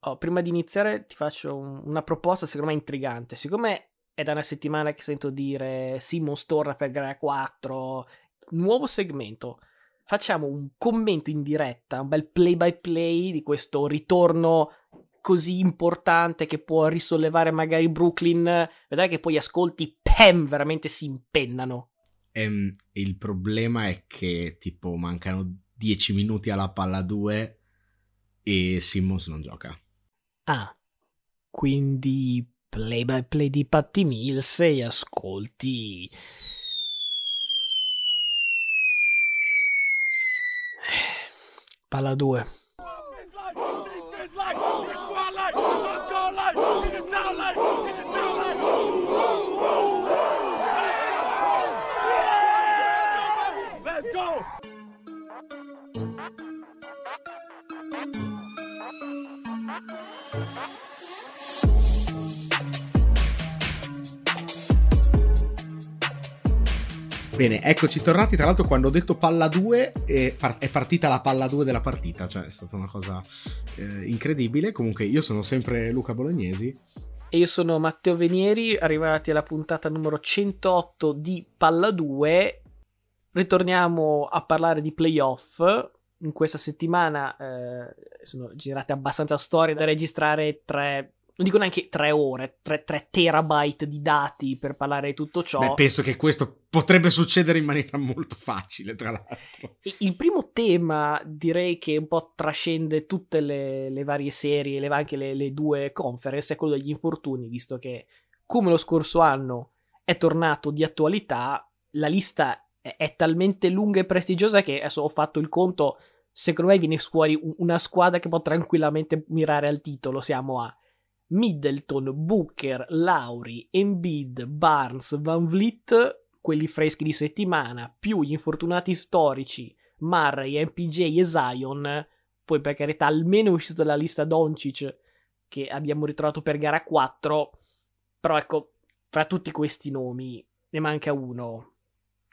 Oh, prima di iniziare ti faccio un- una proposta secondo me intrigante. Siccome è da una settimana che sento dire Simmons torna per gara 4, nuovo segmento. Facciamo un commento in diretta, un bel play by play di questo ritorno così importante che può risollevare magari Brooklyn. Vedrai che poi ascolti, pam, veramente si impennano. Ehm, il problema è che tipo mancano 10 minuti alla palla 2 e Simmons non gioca. Ah, quindi play by play di Patty Mills e ascolti. Palla 2. Let's go! Bene, eccoci tornati. Tra l'altro, quando ho detto palla 2, è, par- è partita la palla 2 della partita. Cioè, è stata una cosa eh, incredibile. Comunque, io sono sempre Luca Bolognesi. E io sono Matteo Venieri, arrivati alla puntata numero 108 di Palla 2. Ritorniamo a parlare di playoff. In questa settimana eh, sono girate abbastanza storie da registrare tre, non dico neanche tre ore, tre, tre terabyte di dati per parlare di tutto ciò. Beh, penso che questo potrebbe succedere in maniera molto facile, tra l'altro. Il primo tema direi che un po' trascende tutte le, le varie serie, le, anche le, le due conference, è quello degli infortuni, visto che come lo scorso anno è tornato di attualità, la lista è, talmente lunga e prestigiosa che adesso ho fatto il conto, secondo me viene fuori un- una squadra che può tranquillamente mirare al titolo, siamo a Middleton, Booker, Lauri, Embiid, Barnes, Van Vliet, quelli freschi di settimana, più gli infortunati storici, Murray, MPJ e Zion. Poi per carità, almeno è uscito dalla lista Doncic che abbiamo ritrovato per gara 4. Però ecco, fra tutti questi nomi ne manca uno.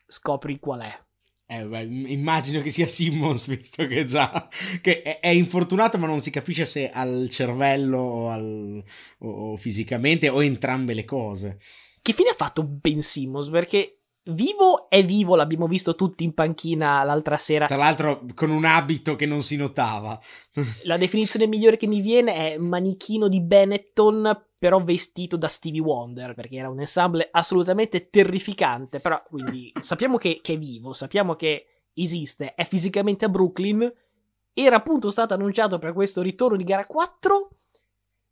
Scopri qual è. Eh, beh, immagino che sia Simmons, visto che già che è, è infortunato, ma non si capisce se al cervello o, al- o- o fisicamente o entrambe le cose. Che fine ha fatto Ben Simmons? Perché vivo è vivo, l'abbiamo visto tutti in panchina l'altra sera. Tra l'altro, con un abito che non si notava. La definizione migliore che mi viene è manichino di Benetton, però vestito da Stevie Wonder, perché era un ensemble assolutamente terrificante. Però, quindi, sappiamo che, che è vivo, sappiamo che esiste, è fisicamente a Brooklyn. Era appunto stato annunciato per questo ritorno di gara 4.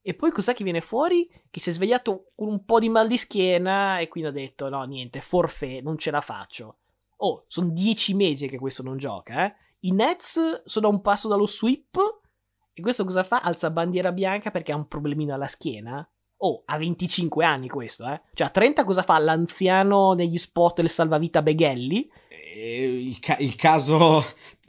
E poi cos'è che viene fuori? Che si è svegliato con un po' di mal di schiena e quindi ha detto: No, niente, forfè, non ce la faccio. Oh, sono dieci mesi che questo non gioca, eh. I Nets sono a un passo dallo sweep. E questo cosa fa? Alza bandiera bianca perché ha un problemino alla schiena? Oh, ha 25 anni questo, eh. Cioè, a 30 cosa fa l'anziano negli spot del salvavita Beghelli? E il, ca- il caso,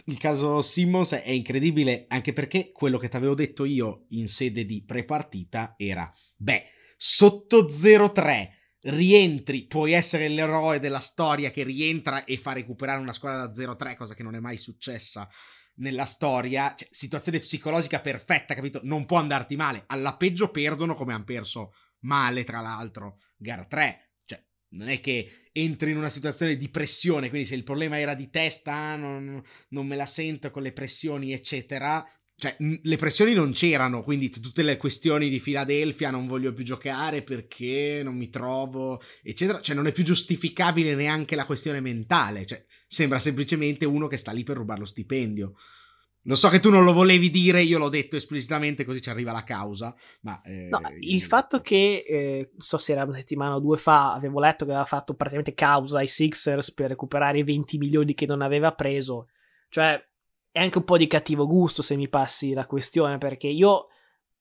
il caso Simmons è incredibile anche perché quello che ti avevo detto io in sede di pre-partita era: beh, sotto 0-3 rientri, puoi essere l'eroe della storia che rientra e fa recuperare una squadra da 0-3, cosa che non è mai successa nella storia. Cioè, situazione psicologica perfetta, capito? Non può andarti male. Alla peggio perdono come hanno perso male, tra l'altro, gara 3. Cioè, non è che entri in una situazione di pressione, quindi se il problema era di testa, non, non me la sento con le pressioni, eccetera. Cioè, mh, le pressioni non c'erano, quindi tutte le questioni di Filadelfia, non voglio più giocare perché non mi trovo, eccetera. Cioè, non è più giustificabile neanche la questione mentale. Cioè, sembra semplicemente uno che sta lì per rubare lo stipendio. Lo so che tu non lo volevi dire, io l'ho detto esplicitamente così ci arriva la causa, ma... eh, No, il fatto che, eh, non so se era una settimana o due fa, avevo letto che aveva fatto praticamente causa ai Sixers per recuperare i 20 milioni che non aveva preso, cioè è anche un po' di cattivo gusto se mi passi la questione, perché io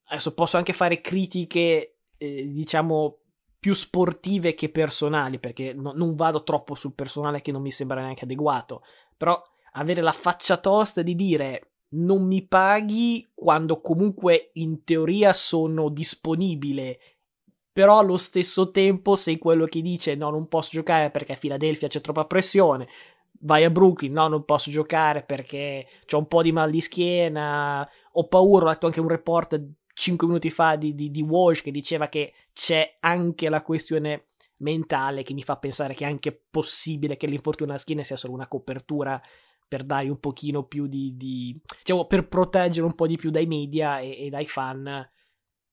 adesso posso anche fare critiche, eh, diciamo, più sportive che personali, perché no- non vado troppo sul personale che non mi sembra neanche adeguato, però avere la faccia tosta di dire non mi paghi quando comunque in teoria sono disponibile, però allo stesso tempo sei quello che dice no, non posso giocare perché a Philadelphia c'è troppa pressione. Vai a Brooklyn, no, non posso giocare perché ho un po' di mal di schiena, ho paura, ho letto anche un report 5 minuti fa di, di, di Walsh che diceva che c'è anche la questione mentale che mi fa pensare che è anche possibile che l'infortunio alla schiena sia solo una copertura per dare un pochino più di, di diciamo per proteggere un po' di più dai media e, e, dai fan.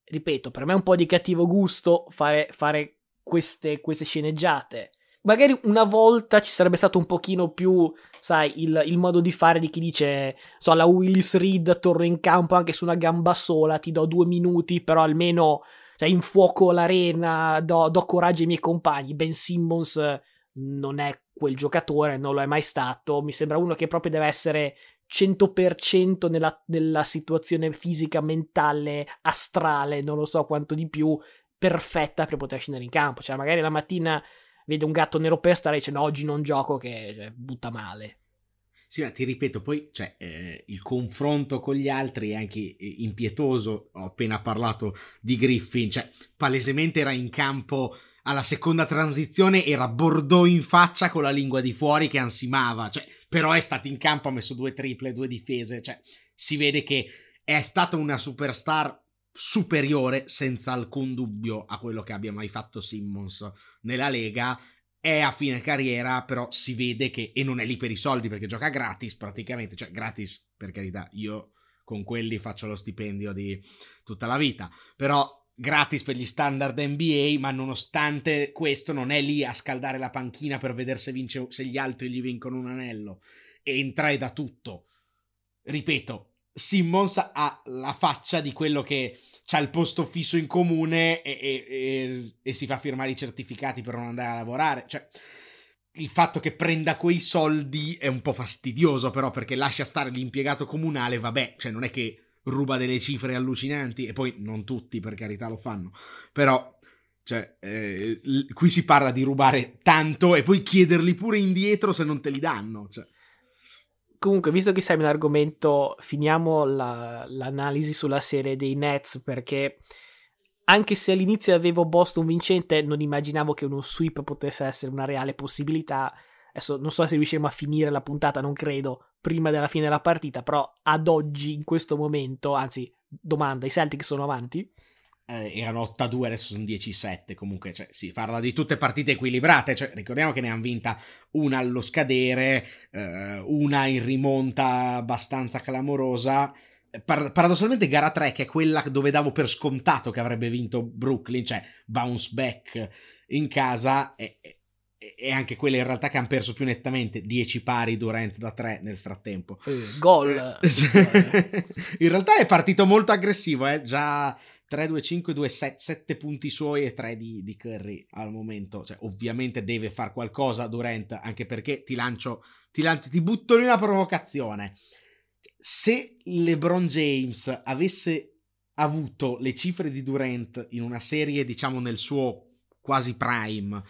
Ripeto per me è un po' di cattivo gusto fare, fare queste, queste sceneggiate. Magari una volta ci sarebbe stato un pochino più, sai, il, il, modo di fare di chi dice, so, la Willis Reed torna in campo anche su una gamba sola, ti do due minuti, però almeno, cioè, infuoco l'arena, do, do coraggio ai miei compagni. Ben Simmons non è quel giocatore, non lo è mai stato, mi sembra uno che proprio deve essere 100% nella, nella situazione fisica, mentale, astrale, non lo so quanto di più, perfetta per poter scendere in campo. Cioè, magari la mattina vede un gatto nero per stare e dice no, oggi non gioco che cioè, butta male. Sì, ma ti ripeto, poi cioè, eh, il confronto con gli altri è anche eh, impietoso. Ho appena parlato di Griffin, cioè palesemente era in campo alla seconda transizione, era Bordeaux in faccia con la lingua di fuori che ansimava, cioè, però è stato in campo, ha messo due triple, due difese, cioè si vede che è stata una superstar superiore senza alcun dubbio a quello che abbia mai fatto Simmons nella Lega. È a fine carriera però si vede che e non è lì per i soldi perché gioca gratis praticamente cioè gratis per carità io con quelli faccio lo stipendio di tutta la vita però gratis per gli standard NBA ma nonostante questo non è lì a scaldare la panchina per vedere se, vince, se gli altri gli vincono un anello. Entra e da tutto. Ripeto Simmons ha la faccia di quello che ha il posto fisso in comune e, e, e, e, si fa firmare i certificati per non andare a lavorare. Cioè, il fatto che prenda quei soldi è un po' fastidioso, però, perché lascia stare l'impiegato comunale, vabbè, cioè non è che ruba delle cifre allucinanti, e poi non tutti, per carità, lo fanno. Però, cioè, eh, qui si parla di rubare tanto e poi chiederli pure indietro se non te li danno. Cioè. Comunque, visto che siamo in argomento, finiamo la, l'analisi sulla serie dei Nets perché anche se all'inizio avevo Boston vincente, non immaginavo che uno sweep potesse essere una reale possibilità. Adesso non so se riusciremo a finire la puntata, non credo, prima della fine della partita, però ad oggi, in questo momento, anzi, domanda, i Celtics sono avanti? Eh, erano 8-2, adesso sono 10-7. Comunque, cioè, si parla di tutte partite equilibrate. Cioè, ricordiamo che ne hanno vinta una allo scadere, eh, una in rimonta abbastanza clamorosa. Par- paradossalmente, gara 3, che è quella dove davo per scontato che avrebbe vinto Brooklyn, cioè bounce back in casa, è, e anche quelle in realtà che hanno perso più nettamente 10 pari Durant da 3 nel frattempo. Eh, gol. in realtà è partito molto aggressivo, eh? già 3, 2, 5, 2, 7, 7 punti suoi e 3 di, di Curry al momento. Cioè, ovviamente deve fare qualcosa Durant, anche perché ti lancio, ti lancio, ti butto in una provocazione. Se LeBron James avesse avuto le cifre di Durant in una serie, diciamo, nel suo quasi prime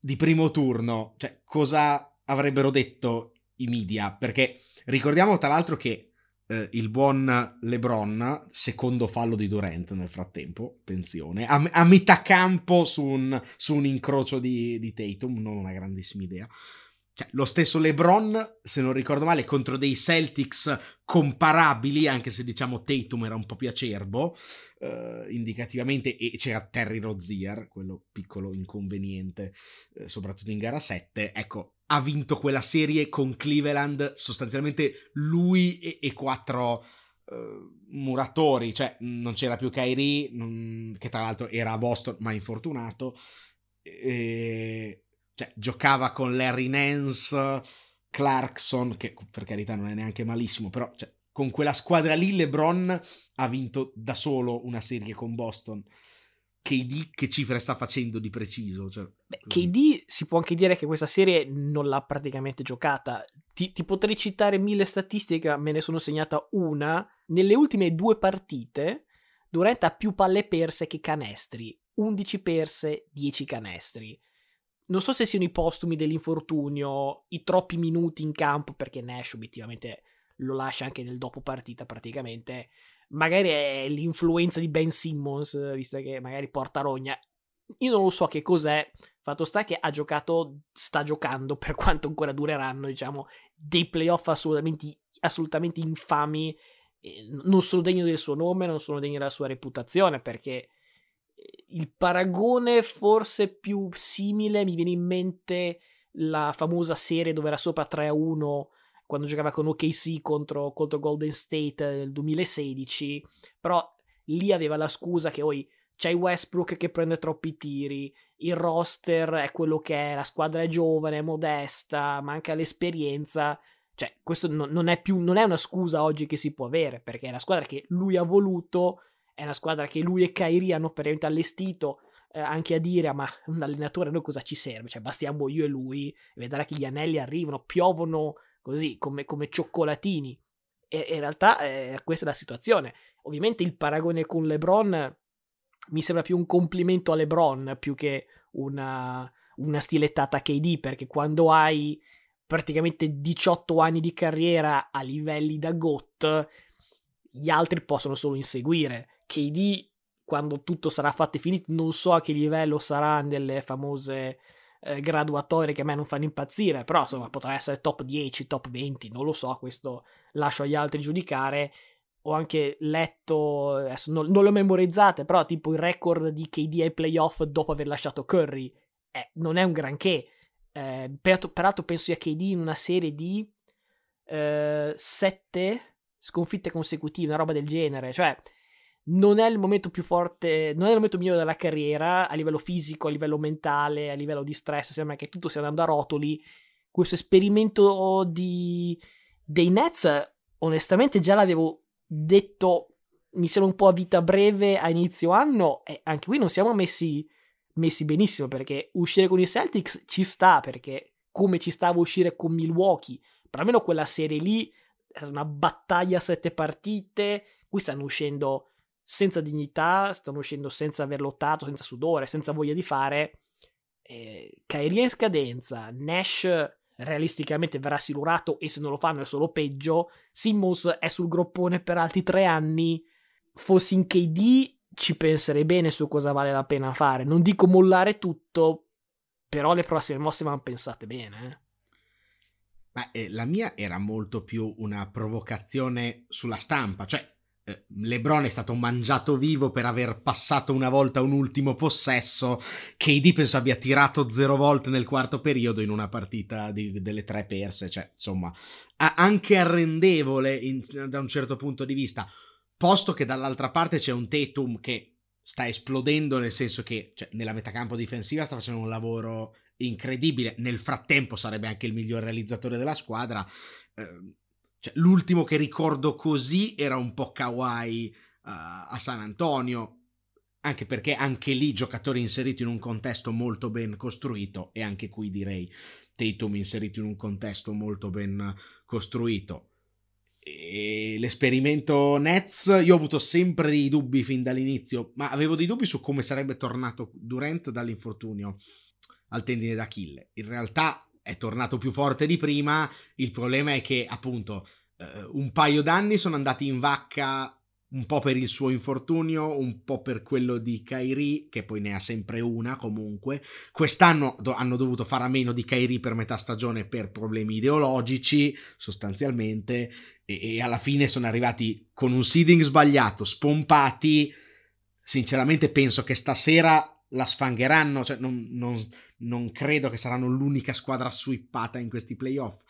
di primo turno, cioè, cosa avrebbero detto i media? Perché ricordiamo tra l'altro che eh, il buon LeBron, secondo fallo di Durant nel frattempo, attenzione, a, a metà campo su un, su un incrocio di, di, Tatum, non una grandissima idea. Cioè, lo stesso LeBron, se non ricordo male, contro dei Celtics comparabili, anche se diciamo Tatum era un po' più acerbo, eh, indicativamente, e c'era Terry Rozier, quello piccolo inconveniente, eh, soprattutto in gara 7. Ecco, ha vinto quella serie con Cleveland, sostanzialmente lui e, e quattro uh, muratori, cioè non c'era più Kyrie, non, che tra l'altro era a Boston ma infortunato, e, cioè, giocava con Larry Nance, Clarkson, che per carità non è neanche malissimo, però cioè, con quella squadra lì LeBron ha vinto da solo una serie con Boston. KD che cifre sta facendo di preciso? Cioè, Beh, KD si può anche dire che questa serie non l'ha praticamente giocata. Ti, ti, potrei citare mille statistiche, me ne sono segnata una. Nelle ultime due partite, Durant ha più palle perse che canestri. 11 perse, 10 canestri. Non so se siano i postumi dell'infortunio, i troppi minuti in campo, perché Nash obiettivamente lo lascia anche nel dopo partita praticamente magari è l'influenza di Ben Simmons, visto che magari porta rogna. Io non lo so che cos'è. Fatto sta che ha giocato, sta giocando, per quanto ancora dureranno, diciamo, dei playoff assolutamente, assolutamente infami non sono degno del suo nome, non sono degno della sua reputazione, perché il paragone forse più simile mi viene in mente la famosa serie dove era sopra 3 a 1 quando giocava con OKC contro, contro Golden State nel 2016, però lì aveva la scusa che poi c'hai Westbrook che prende troppi tiri, il roster è quello che è, la squadra è giovane, è modesta, manca l'esperienza. Cioè, questo non, non, è più, non è una scusa oggi che si può avere, perché è una squadra che lui ha voluto, è una squadra che lui e Kairi hanno praticamente allestito, eh, anche a dire, ma un allenatore a noi cosa ci serve? Cioè, bastiamo io e lui, vedrà che gli anelli arrivano, piovono così, come, come cioccolatini. E, in realtà eh, questa è la situazione. Ovviamente il paragone con LeBron mi sembra più un complimento a LeBron più che una, una stilettata KD, perché quando hai praticamente 18 anni di carriera a livelli da GOAT, gli altri possono solo inseguire. KD, quando tutto sarà fatto e finito, non so a che livello sarà nelle famose eh, graduatorie che a me non fanno impazzire, però insomma potrà essere top 10, top 20, non lo so, questo lascio agli altri giudicare. Ho anche letto, adesso non, non le ho memorizzate, però tipo il record di KD ai playoff dopo aver lasciato Curry, eh, non è un granché. Eh, peraltro, peraltro penso sia KD in una serie di eh, sette sconfitte consecutive, una roba del genere, cioè non è il momento più forte, non è il momento migliore della carriera a livello fisico, a livello mentale, a livello di stress, sembra che tutto stia andando a rotoli. Questo esperimento di, dei Nets, onestamente già l'avevo detto mi sembra un po' a vita breve a inizio anno e anche qui non siamo messi, messi benissimo perché uscire con i Celtics ci sta perché come ci stava uscire con Milwaukee però almeno quella serie lì è stata una battaglia a sette partite qui stanno uscendo senza dignità stanno uscendo senza aver lottato senza sudore senza voglia di fare eh, Kyrie in scadenza Nash realisticamente verrà silurato e se non lo fanno è solo peggio. Simmons è sul groppone per altri tre anni. Fossi in KD ci penserei bene su cosa vale la pena fare. Non dico mollare tutto, però le prossime mosse vanno pensate bene. Eh. Ma eh, la mia era molto più una provocazione sulla stampa, cioè Lebron è stato mangiato vivo per aver passato una volta un ultimo possesso. KD penso abbia tirato zero volte nel quarto periodo in una partita di, delle tre perse. Cioè, insomma, anche arrendevole in, da un certo punto di vista. Posto che dall'altra parte c'è un Tatum che sta esplodendo, nel senso che cioè, nella metacampo difensiva sta facendo un lavoro incredibile. Nel frattempo sarebbe anche il miglior realizzatore della squadra. Eh, cioè, l'ultimo che ricordo così era un po' Kawhi uh, a San Antonio, anche perché anche lì giocatori inseriti in un contesto molto ben costruito e anche qui direi Tatum inserito in un contesto molto ben costruito. E l'esperimento Nets, io ho avuto sempre dei dubbi fin dall'inizio, ma avevo dei dubbi su come sarebbe tornato Durant dall'infortunio al tendine d'Achille. In realtà è tornato più forte di prima. Il problema è che, appunto, eh, un paio d'anni sono andati in vacca un po' per il suo infortunio, un po' per quello di Kairi, che poi ne ha sempre una comunque. Quest'anno do- hanno dovuto fare a meno di Kairi per metà stagione per problemi ideologici, sostanzialmente, e-, e alla fine sono arrivati con un seeding sbagliato, spompati. Sinceramente penso che stasera la sfangheranno, cioè non, non, non credo che saranno l'unica squadra swippata in questi playoff,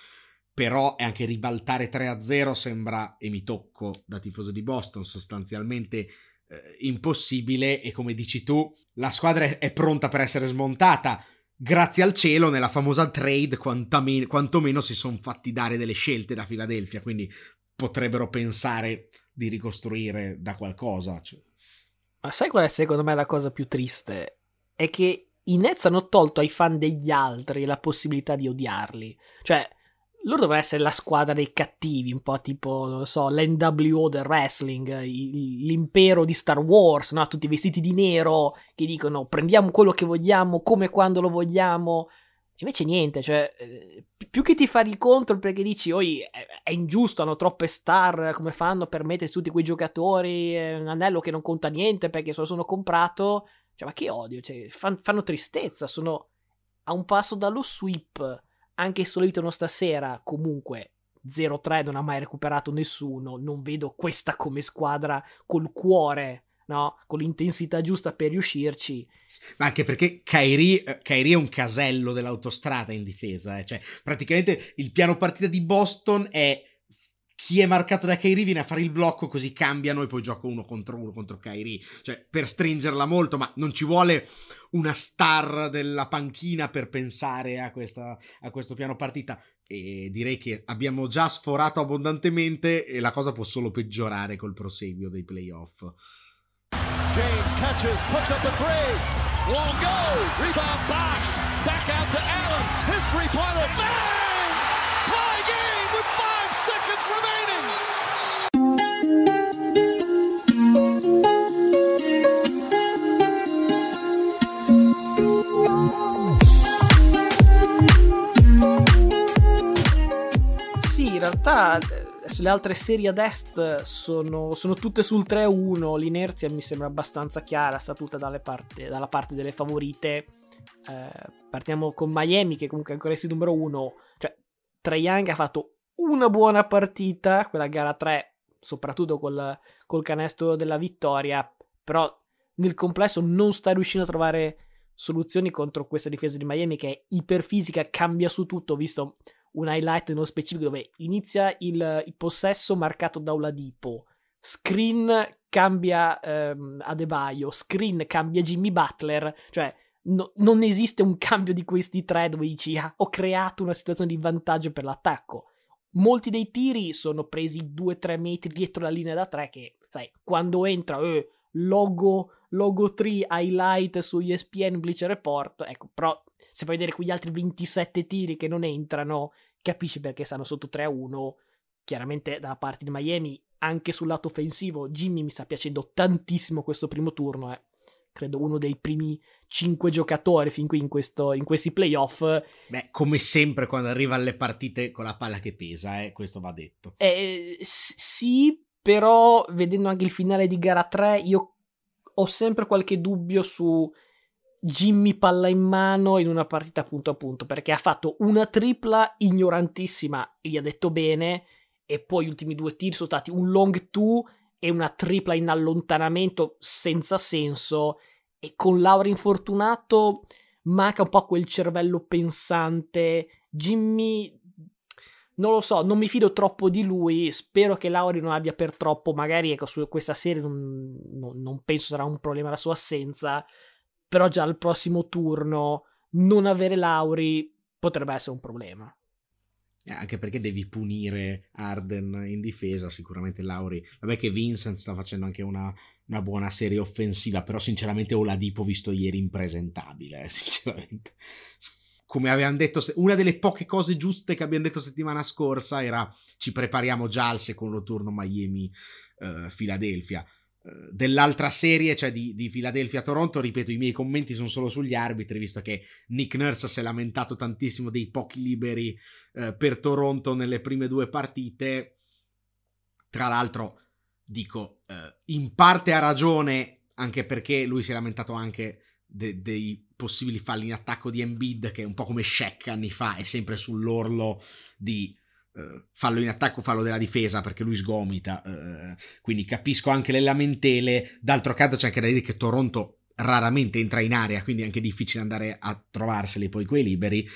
però è anche ribaltare 3-0 sembra, e mi tocco da tifoso di Boston, sostanzialmente eh, impossibile e come dici tu, la squadra è, pronta per essere smontata. Grazie al cielo, nella famosa trade, quantomeno si sono fatti dare delle scelte da Philadelphia, quindi potrebbero pensare di ricostruire da qualcosa. Cioè. Ma sai qual è secondo me la cosa più triste? È che i Nets hanno tolto ai fan degli altri la possibilità di odiarli. Cioè, loro dovrebbero essere la squadra dei cattivi, un po' tipo, non so, l'NWO del wrestling, l'impero di Star Wars, no? Tutti vestiti di nero che dicono prendiamo quello che vogliamo, come e quando lo vogliamo. Invece niente, cioè, eh, più che ti fare il contro perché dici, oi, è ingiusto, hanno troppe star, come fanno per mettere tutti quei giocatori, un anello che non conta niente perché se lo sono comprato, cioè, ma che odio, cioè, fan, fanno tristezza, sono a un passo dallo sweep, anche se evitano stasera, comunque 0-3 non ha mai recuperato nessuno, non vedo questa come squadra col cuore, no? Con l'intensità giusta per riuscirci. Ma anche perché Kairi, eh, Kairi è un casello dell'autostrada in difesa, eh. cioè praticamente il piano partita di Boston è chi è marcato da Kairi viene a fare il blocco così cambiano e poi gioco uno contro uno contro Kairi, cioè per stringerla molto, ma non ci vuole una star della panchina per pensare a, questa, a questo piano partita. E direi che abbiamo già sforato abbondantemente e la cosa può solo peggiorare col proseguio dei playoff. James catches, puts up a three, won't go, rebound Bosch, back out to Allen, his three-pointer, bang! Realtà eh, sulle altre serie ad est sono, sono tutte sul 3-1. L'inerzia mi sembra abbastanza chiara, sta tutta parte, dalla parte delle favorite. Eh, partiamo con Miami, che comunque è ancora il numero 1. Cioè, Trae Young ha fatto una buona partita, quella gara 3, soprattutto col, col canestro della vittoria. Però nel complesso non sta riuscendo a trovare soluzioni contro questa difesa di Miami che è iperfisica, cambia su tutto, visto un highlight nello specifico dove inizia il, il possesso marcato da Oladipo, screen cambia ehm, Adebayo, screen cambia Jimmy Butler, cioè no, non esiste un cambio di questi tre dove dici ah, ho creato una situazione di vantaggio per l'attacco. Molti dei tiri sono presi 2-3 metri dietro la linea da 3 che, sai, quando entra, eh, logo, logo 3 highlight su ESPN Bleacher Report, ecco, però se puoi vedere quegli altri 27 tiri che non entrano, capisci perché stanno sotto 3-1. Chiaramente dalla parte di Miami, anche sul lato offensivo, Jimmy mi sta piacendo tantissimo questo primo turno. Eh. Credo uno dei primi 5 giocatori fin qui in, questo, in questi playoff. Beh, come sempre quando arriva alle partite con la palla che pesa, eh, questo va detto. Eh, sì, però vedendo anche il finale di gara 3, io ho sempre qualche dubbio su Jimmy palla in mano in una partita punto a punto perché ha fatto una tripla ignorantissima e gli ha detto bene e poi gli ultimi due tiri sono stati un long two e una tripla in allontanamento senza senso e con Laura infortunato manca un po' quel cervello pensante Jimmy non lo so, non mi fido troppo di lui. Spero che Lauri non abbia per troppo. Magari ecco, su questa serie non, non, non penso sarà un problema la sua assenza però già al prossimo turno non avere Lauri potrebbe essere un problema. Eh, anche perché devi punire Arden in difesa, sicuramente Lauri. Vabbè che Vincent sta facendo anche una, una buona serie offensiva, però sinceramente Oladipo visto ieri impresentabile, eh, sinceramente. Come avevamo detto, una delle poche cose giuste che abbiamo detto settimana scorsa era ci prepariamo già al secondo turno Miami-Philadelphia. Uh, dell'altra serie, cioè di, di Philadelphia-Toronto, ripeto, i miei commenti sono solo sugli arbitri, visto che Nick Nurse si è lamentato tantissimo dei pochi liberi eh, per Toronto nelle prime due partite. Tra l'altro, dico, eh, in parte ha ragione, anche perché lui si è lamentato anche de- dei possibili falli in attacco di Embiid, che è un po' come Shaq anni fa, è sempre sull'orlo di fallo in attacco, fallo della difesa perché lui sgomita. Uh, quindi capisco anche le lamentele. D'altro canto c'è anche da dire che Toronto raramente entra in area, quindi è anche difficile andare a trovarseli poi quei liberi.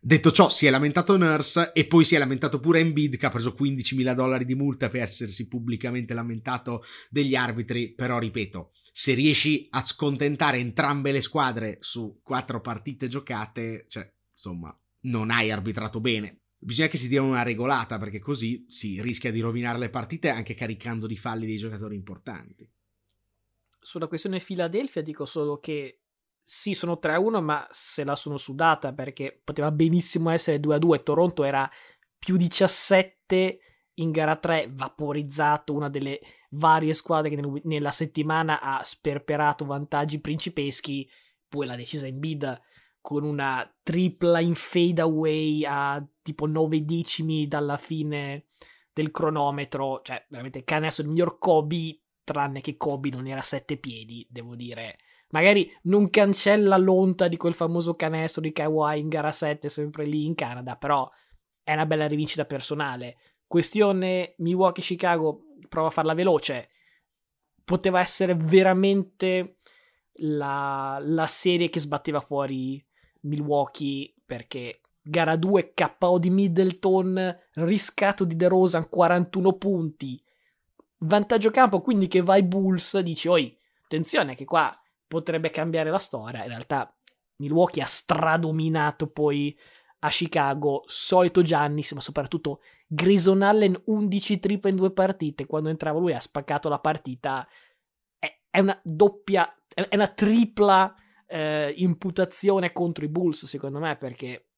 Detto ciò, si è lamentato Nurse e poi si è lamentato pure Embiid che ha preso 15.000 dollari di multa per essersi pubblicamente lamentato degli arbitri. Però, ripeto, se riesci a scontentare entrambe le squadre su quattro partite giocate, cioè, insomma, non hai arbitrato bene. Bisogna che si dia una regolata perché così si rischia di rovinare le partite anche caricando di falli dei giocatori importanti. Sulla questione Philadelphia dico solo che sì, sono 3-1, ma se la sono sudata perché poteva benissimo essere 2-2. Toronto era più 17 in gara 3, vaporizzato una delle varie squadre che nella settimana ha sperperato vantaggi principeschi. Poi l'ha decisa in bid con una tripla in fade away a tipo 9 decimi dalla fine del cronometro, cioè veramente canestro il miglior Kobe, tranne che Kobe non era a 7 piedi, devo dire. Magari non cancella l'onta di quel famoso canestro di Kawhi in gara 7, sempre lì in Canada, però è una bella rivincita personale. questione Milwaukee-Chicago, provo a farla veloce, poteva essere veramente la, la serie che sbatteva fuori Milwaukee perché gara 2 KO di Middleton, riscatto di DeRozan 41 punti, vantaggio campo quindi che vai Bulls, dici oi, attenzione che qua potrebbe cambiare la storia, in realtà Milwaukee ha stradominato poi a Chicago, solito Giannis, ma soprattutto Grayson Allen 11 triple in due partite, quando entrava lui ha spaccato la partita, è, è una doppia, è una tripla eh, imputazione contro i Bulls secondo me perché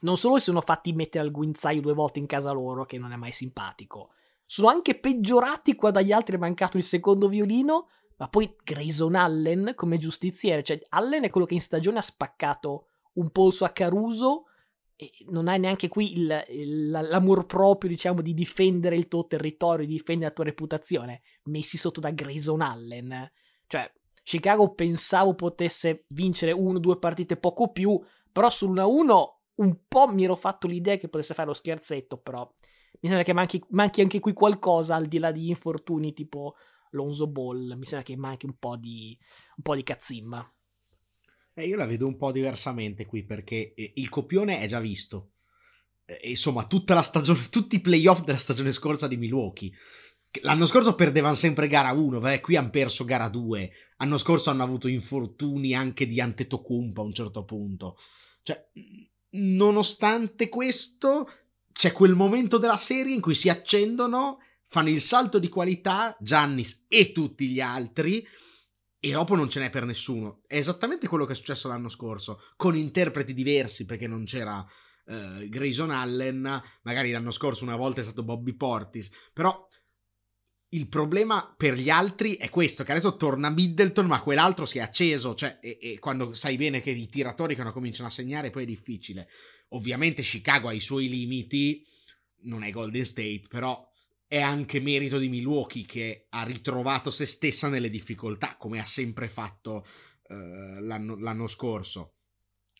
non solo si sono fatti mettere al guinzaglio due volte in casa loro, che non è mai simpatico, sono anche peggiorati qua dagli altri è mancato il secondo violino, ma poi Grayson Allen come giustiziere, cioè Allen è quello che in stagione ha spaccato un polso a Caruso e non hai neanche qui il, il, l'amor proprio, diciamo, di difendere il tuo territorio, di difendere la tua reputazione, messi sotto da Grayson Allen. Cioè, Chicago pensavo potesse vincere uno o due partite poco più, però sull'1-1 un po' mi ero fatto l'idea che potesse fare lo scherzetto, però mi sembra che manchi, manchi anche qui qualcosa al di là di infortuni tipo Lonzo Ball, mi sembra che manchi un po' di, un po di cazzimma. Eh, io la vedo un po' diversamente qui perché eh, il copione è già visto. Eh, insomma, tutta la stagione, tutti i playoff della stagione scorsa di Milwaukee. L'anno scorso perdevano sempre gara 1, beh, qui hanno perso gara 2. L'anno scorso hanno avuto infortuni anche di Antetokounmpo a un certo punto. Cioè, nonostante questo, c'è quel momento della serie in cui si accendono, fanno il salto di qualità, Giannis e tutti gli altri, e dopo non ce n'è per nessuno. È esattamente quello che è successo l'anno scorso, con interpreti diversi perché non c'era uh, Grayson Allen, magari l'anno scorso una volta è stato Bobby Portis, però il problema per gli altri è questo, che adesso torna Middleton, ma quell'altro si è acceso, cioè, e, e quando sai bene che i tiratori che cominciano a segnare poi è difficile. Ovviamente Chicago ha i suoi limiti, non è Golden State, però è anche merito di Milwaukee che ha ritrovato se stessa nelle difficoltà, come ha sempre fatto uh, l'anno, l'anno, scorso.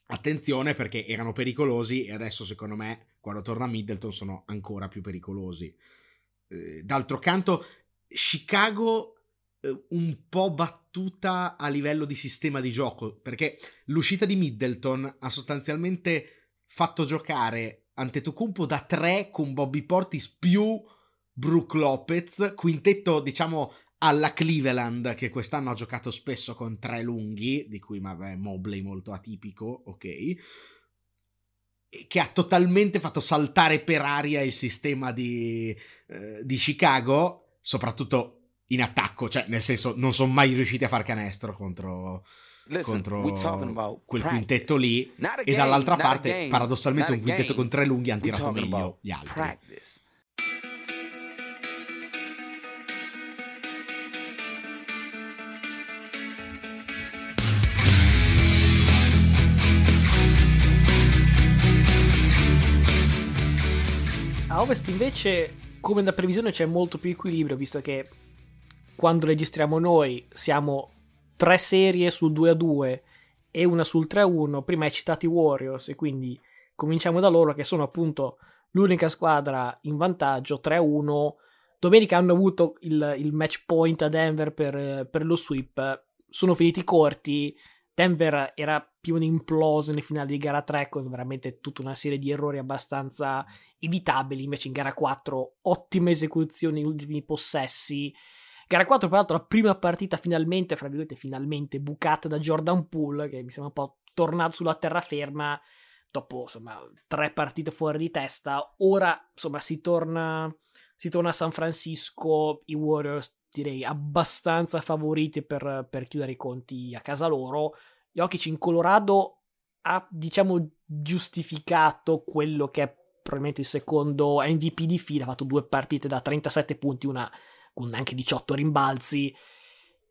Attenzione perché erano pericolosi e adesso secondo me quando torna Middleton sono ancora più pericolosi. Uh, d'altro canto, Chicago uh, un po' battuta a livello di sistema di gioco perché l'uscita di Middleton ha sostanzialmente fatto giocare Antetokounmpo da 3 con Bobby Portis più Brook Lopez, quintetto diciamo alla Cleveland che quest'anno ha giocato spesso con tre lunghi, di cui vabbè, Mobley molto atipico, ok, che ha totalmente fatto saltare per aria il sistema di, eh, di Chicago, soprattutto in attacco, cioè nel senso non sono mai riusciti a far canestro contro, Listen, contro quel quintetto lì game, e dall'altra parte game, paradossalmente un quintetto game. con tre lunghi hanno tirato meglio gli altri. Practice. A ovest invece, come da previsione, c'è molto più equilibrio, visto che quando registriamo noi siamo tre serie sul 2 a 2 e una sul 3 a 1. Prima hai citato i Warriors e quindi cominciamo da loro che sono appunto l'unica squadra in vantaggio 3 a 1. Domenica hanno avuto il, il match point a Denver per, per lo sweep, sono finiti corti. Denver era più un'implosa nel finale di gara 3 con veramente tutta una serie di errori abbastanza evitabili, invece in gara 4 ottime esecuzioni ultimi possessi. Gara 4 peraltro la prima partita finalmente, fra virgolette finalmente, bucata da Jordan Poole che mi sembra un po' tornato sulla terraferma dopo insomma tre partite fuori di testa. Ora insomma si torna, si torna a San Francisco, i Warriors direi abbastanza favoriti per, per chiudere i conti a casa loro. Jokic in Colorado ha diciamo giustificato quello che è probabilmente il secondo MVP di fila, ha fatto due partite da 37 punti, una con anche 18 rimbalzi,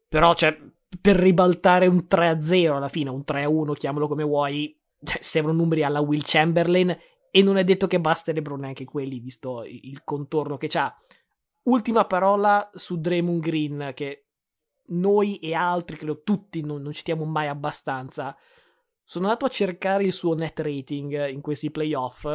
però cioè, per ribaltare un 3-0 alla fine, un 3-1, chiamalo come vuoi, cioè, servono numeri alla Will Chamberlain e non è detto che basterebbero neanche quelli, visto il contorno che c'ha. Ultima parola su Draymond Green, che noi e altri, credo tutti, non, non citiamo mai abbastanza. Sono andato a cercare il suo net rating in questi playoff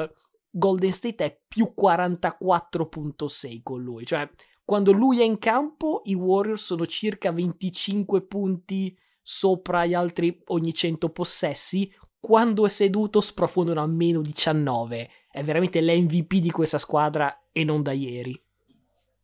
Golden State è più 44.6 con lui, cioè quando lui è in campo i Warriors sono circa 25 punti sopra gli altri ogni 100 possessi, quando è seduto sprofondano a meno 19. È veramente l'MVP di questa squadra e non da ieri.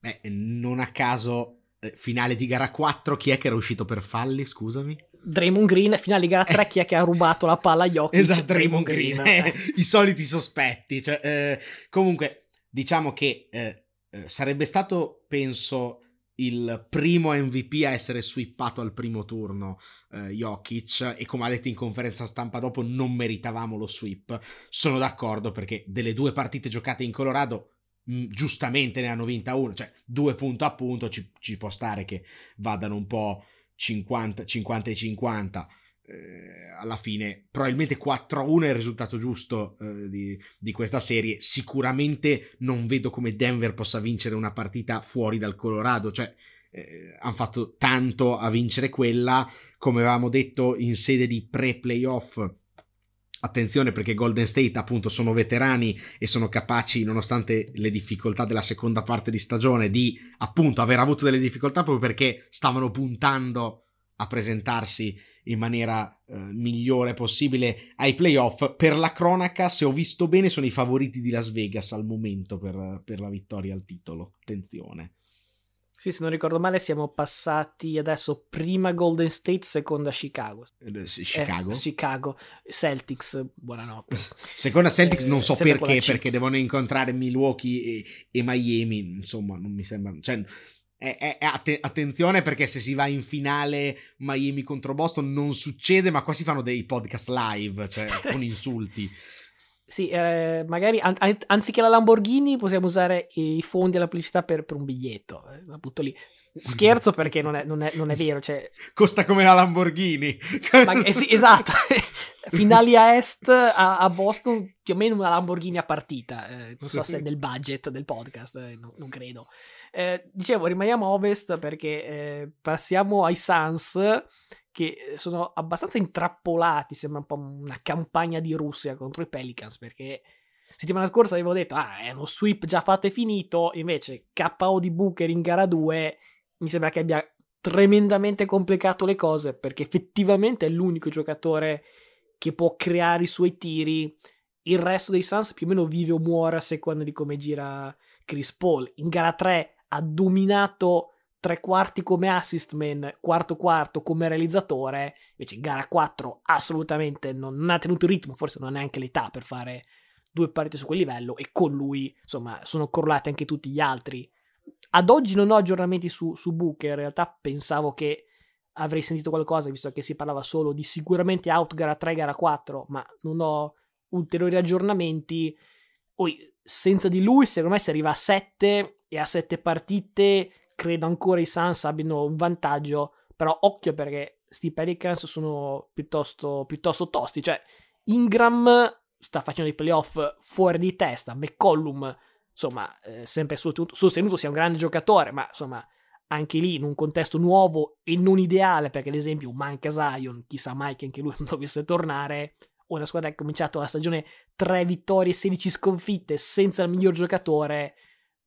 Beh, non a caso, eh, finale di gara 4, chi è che era uscito per falli, scusami? Draymond Green, finale di gara 3, eh. chi è che ha rubato la palla agli occhi? Esatto, Draymond, Green, Green. Eh. i soliti sospetti. Cioè, eh, comunque, diciamo che eh, eh, sarebbe stato, penso, il primo MVP a essere swippato al primo turno, eh, Jokic, e come ha detto in conferenza stampa dopo, non meritavamo lo sweep. Sono d'accordo perché delle due partite giocate in Colorado, giustamente ne hanno vinta una, cioè due punto a punto, ci, ci può stare che vadano un po' 50, 50 e 50 eh, alla fine probabilmente 4-1 è il risultato giusto eh, di, di, questa serie. Sicuramente non vedo come Denver possa vincere una partita fuori dal Colorado, cioè eh, hanno fatto tanto a vincere quella, come avevamo detto in sede di pre-playoff. Attenzione perché Golden State appunto sono veterani e sono capaci, nonostante le difficoltà della seconda parte di stagione, di appunto aver avuto delle difficoltà proprio perché stavano puntando a presentarsi in maniera eh, migliore possibile ai playoff. Per la cronaca, se ho visto bene, sono i favoriti di Las Vegas al momento per, per la vittoria al titolo. Attenzione. Sì, se non ricordo male, siamo passati adesso prima Golden State, seconda Chicago. Eh, Chicago? Eh, Chicago. Celtics, buonanotte. seconda Celtics non so perché, perché devono incontrare Milwaukee e, e, Miami, insomma, non mi sembra... Cioè, è, è, att- attenzione perché se si va in finale Miami contro Boston non succede, ma qua si fanno dei podcast live, cioè con insulti. Sì, eh, magari an- anziché la Lamborghini possiamo usare i fondi alla pubblicità per, per un biglietto. Eh, la butto lì. Scherzo perché non è, non è, non è vero. Cioè... Costa come la Lamborghini. Ma, eh, sì, esatto. Finali a est a, a, Boston più o meno una Lamborghini a partita. Eh, non so se è del budget del podcast, eh, no, non credo. Eh, dicevo, rimaniamo a ovest perché passiamo ai Suns che sono abbastanza intrappolati, sembra un po' una campagna di Russia contro i Pelicans perché settimana scorsa avevo detto ah è uno sweep già fatto e finito, invece KO di Booker in gara 2 mi sembra che abbia tremendamente complicato le cose perché effettivamente è l'unico giocatore che può creare i suoi tiri, il resto dei Suns più o meno vive o muore a seconda di come gira Chris Paul. In gara 3 ha dominato tre quarti come assist man, quarto quarto come realizzatore, invece in gara 4 assolutamente non, non ha tenuto il ritmo, forse non ha neanche l'età per fare due partite su quel livello e con lui insomma sono correlati anche tutti gli altri. Ad oggi non ho aggiornamenti su, su Booker, in realtà pensavo che avrei sentito qualcosa visto che si parlava solo di sicuramente out gara 3, gara 4, ma non ho ulteriori aggiornamenti. Poi senza di lui secondo me si arriva a 7 e a sette partite credo ancora i Suns abbiano un vantaggio, però occhio perché sti Pelicans sono piuttosto, piuttosto tosti, cioè Ingram sta facendo i playoff fuori di testa, McCollum insomma eh, sempre sostenuto sia un grande giocatore, ma insomma anche lì in un contesto nuovo e non ideale perché ad esempio manca Zion, chissà mai che anche lui non dovesse tornare, una squadra che ha cominciato la stagione 3 vittorie e 16 sconfitte senza il miglior giocatore.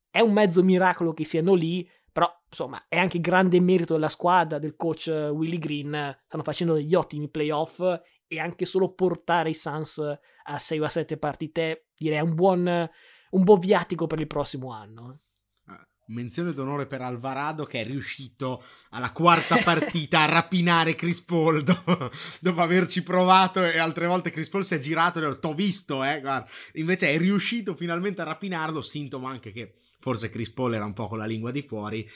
È un mezzo miracolo che siano lì, però insomma è anche grande merito della squadra, del coach eh, Willy Green, stanno facendo degli ottimi playoff e anche solo portare i Suns a 6 o a 7 partite direi un buon, un buon viatico per il prossimo anno. Ah, menzione d'onore per Alvarado che è riuscito alla quarta partita a rapinare Chris Paul dopo, dopo, averci provato e altre volte Chris Paul si è girato e ha detto t'ho visto eh guarda. invece è riuscito finalmente a rapinarlo sintomo anche che forse Chris Paul era un po' con la lingua di fuori.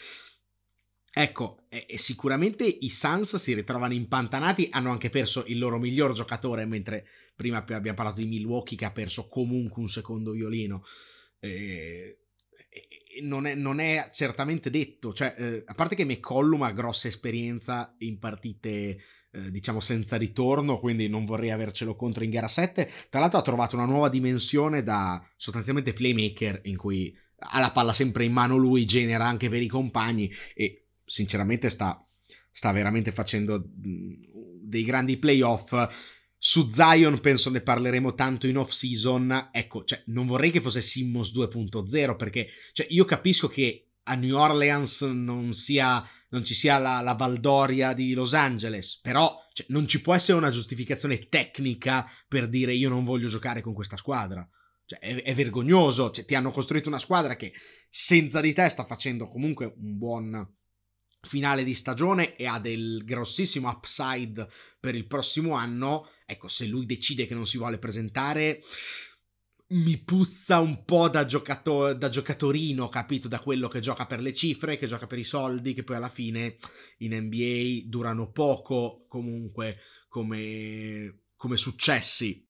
Ecco, e, e sicuramente i Suns si ritrovano impantanati, hanno anche perso il loro miglior giocatore, mentre prima abbiamo parlato di Milwaukee che ha perso comunque un secondo violino. E, non, è, non, è, certamente detto, cioè, eh, a parte che McCollum ha grossa esperienza in partite eh, diciamo senza ritorno, quindi non vorrei avercelo contro in gara 7. Tra l'altro ha trovato una nuova dimensione da sostanzialmente playmaker in cui ha la palla sempre in mano lui, genera anche per i compagni e sinceramente sta, sta veramente facendo dei grandi playoff. Su Zion penso ne parleremo tanto in off season. Ecco, cioè, non vorrei che fosse Simmons 2.0 perché cioè, io capisco che a New Orleans non, sia, non ci sia la, la, baldoria di Los Angeles, però cioè, non ci può essere una giustificazione tecnica per dire io non voglio giocare con questa squadra. Cioè, è, è, vergognoso, cioè, ti hanno costruito una squadra che senza di te sta facendo comunque un buon finale di stagione e ha del grossissimo upside per il prossimo anno. Ecco, se lui decide che non si vuole presentare, mi puzza un po' da, giocato- da giocatorino, capito? Da quello che gioca per le cifre, che gioca per i soldi, che poi alla fine in NBA durano poco comunque come, come successi.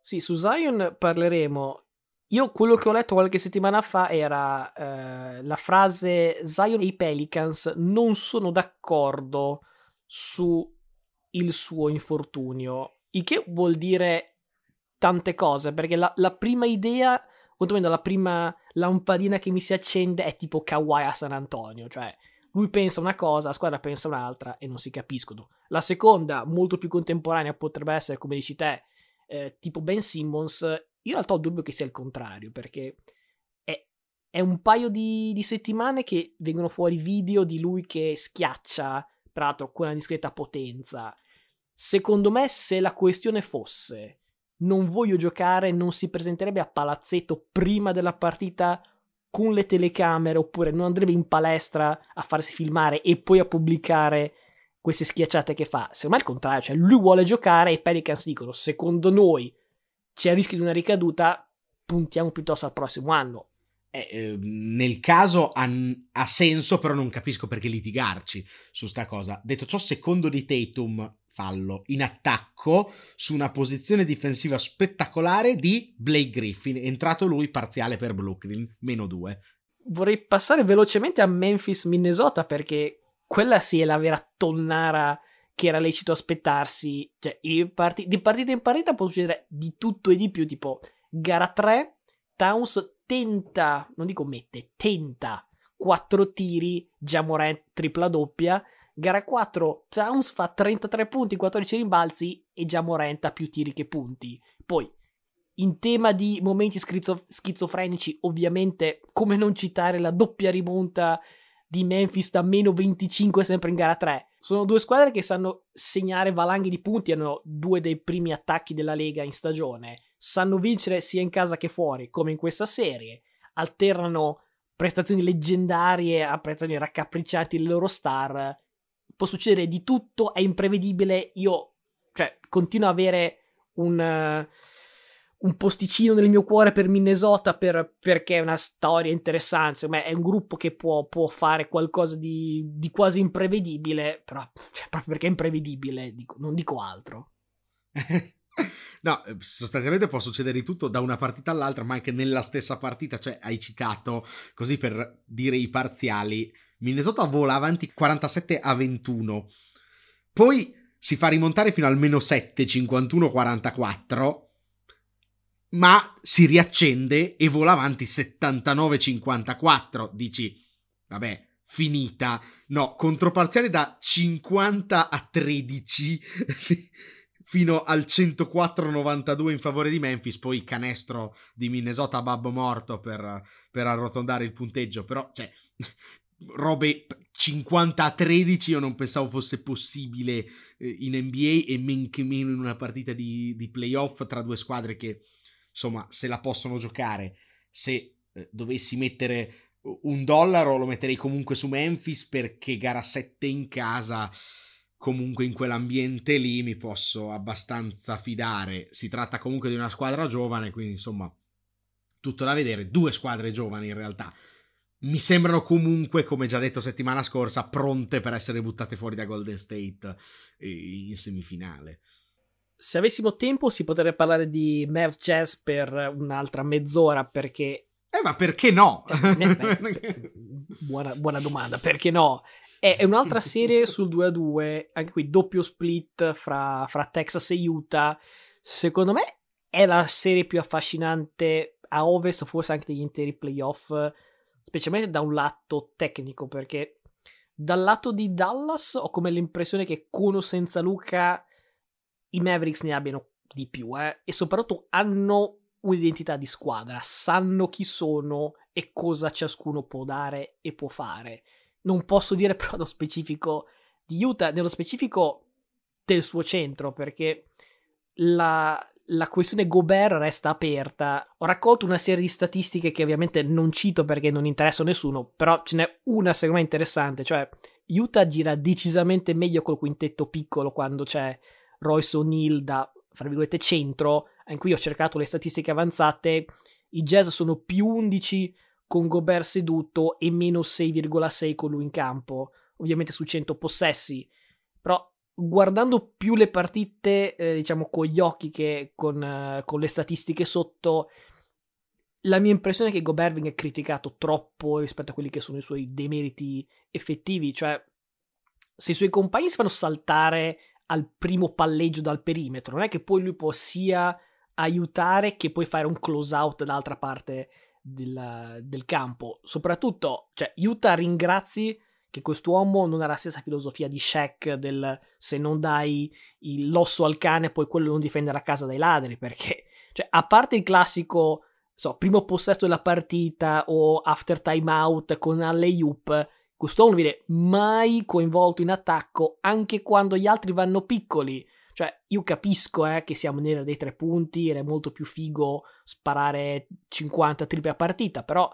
Sì, su Zion parleremo. Io quello che ho letto qualche settimana fa era eh, la frase Zion e i Pelicans non sono d'accordo su il suo infortunio, il che vuol dire tante cose, perché la, la prima idea, quantomeno la prima lampadina che mi si accende è tipo Kawhi a San Antonio, cioè lui pensa una cosa, la squadra pensa un'altra e non si capiscono. La seconda, molto più contemporanea, potrebbe essere, come dici te, eh, tipo Ben Simmons. Io in realtà ho dubbio che sia il contrario, perché è, è un paio di, di, settimane che vengono fuori video di lui che schiaccia, peraltro con una discreta potenza. Secondo me, se la questione fosse non voglio giocare, non si presenterebbe a palazzetto prima della partita con le telecamere oppure non andrebbe in palestra a farsi filmare e poi a pubblicare queste schiacciate che fa. È il contrario, cioè lui vuole giocare e i Pelicans dicono secondo noi c'è il rischio di una ricaduta, puntiamo piuttosto al prossimo anno. Eh, eh, nel caso ha, ha, senso, però non capisco perché litigarci su sta cosa. Detto ciò, secondo di Tatum, fallo in attacco su una posizione difensiva spettacolare di Blake Griffin. Entrato lui parziale per Brooklyn, meno due. Vorrei passare velocemente a Memphis, Minnesota, perché quella sì è la vera tonnara che era lecito aspettarsi. Cioè, parti- di partita in partita può succedere di tutto e di più, tipo gara 3, Towns tenta, non dico mette, tenta 4 tiri, Jamorant tripla doppia, Gara 4, Towns fa 33 punti, 14 rimbalzi e già Morenta più tiri che punti. Poi, in tema di momenti schizo- schizofrenici, ovviamente, come non citare la doppia rimonta di Memphis da meno 25 sempre in gara 3. Sono due squadre che sanno segnare valanghe di punti, hanno due dei primi attacchi della Lega in stagione, sanno vincere sia in casa che fuori, come in questa serie, alternano prestazioni leggendarie a prestazioni raccapriccianti delle loro star può succedere di tutto, è imprevedibile. Io, cioè, continuo a avere un, uh, un posticino nel mio cuore per Minnesota per, perché è una storia interessante. Insomma, è un gruppo che può, può fare qualcosa di, di, quasi imprevedibile, però, cioè, proprio perché è imprevedibile, dico, non dico altro. No, eh, sostanzialmente può succedere di tutto da una partita all'altra, ma anche nella stessa partita, cioè hai citato, così per dire i parziali, Minnesota vola avanti 47 a 21. Poi si fa rimontare fino al meno 7, 51-44, ma si riaccende e vola avanti 79-54. Dici, vabbè, finita. No, controparziale da 50 a 13 fino al 104-92 in favore di Memphis, poi canestro di Minnesota Babbo morto per, per arrotondare il punteggio, però, cioè, robe 50 a 13 io non pensavo fosse possibile eh, in NBA e men che meno in una partita di, di, playoff tra due squadre che insomma se la possono giocare. Se eh, dovessi mettere un dollaro lo metterei comunque su Memphis perché gara 7 in casa comunque in quell'ambiente lì mi posso abbastanza fidare. Si tratta comunque di una squadra giovane quindi insomma tutto da vedere. Due squadre giovani in realtà. Mi sembrano comunque, come già detto settimana scorsa, pronte per essere buttate fuori da Golden State eh, in semifinale. Se avessimo tempo si potrebbe parlare di Mavs Jazz per un'altra mezz'ora perché... Eh ma perché no? buona, buona, domanda, perché no? È, è un'altra serie sul 2 a 2, anche qui doppio split fra, fra Texas e Utah. Secondo me è la serie più affascinante a ovest, forse anche degli interi playoff specialmente da un lato tecnico, perché dal lato di Dallas ho come l'impressione che con o senza Luca i Mavericks ne abbiano di più, eh, e soprattutto hanno un'identità di squadra, sanno chi sono e cosa ciascuno può dare e può fare. Non posso dire però nello specifico di Utah, nello specifico del suo centro, perché la, la questione Gobert resta aperta. Ho raccolto una serie di statistiche che ovviamente non cito perché non interessa a nessuno, però ce n'è una secondo me interessante, cioè Utah gira decisamente meglio col quintetto piccolo quando c'è Royce O'Neill da, fra virgolette, centro, in cui ho cercato le statistiche avanzate, i Jazz sono più 11 con Gobert seduto e meno 6,6 con lui in campo, ovviamente su 100 possessi, però guardando più le partite, eh, diciamo, con gli occhi che con, uh, con, le statistiche sotto, la mia impressione è che Gobert venga criticato troppo rispetto a quelli che sono i suoi demeriti effettivi, cioè se i suoi compagni si fanno saltare al primo palleggio dal perimetro, non è che poi lui può sia aiutare che poi fare un close out dall'altra parte del, del campo. Soprattutto, cioè, Utah ringrazi che quest'uomo non ha la stessa filosofia di Shaq del se non dai l'osso al cane poi quello non difende la casa dai ladri, perché, cioè, a parte il classico, so, primo possesso della partita o after timeout con alley quest'uomo non viene mai coinvolto in attacco anche quando gli altri vanno piccoli. Cioè, io capisco eh, che siamo nera dei tre punti ed è molto più figo sparare 50 triple a partita, però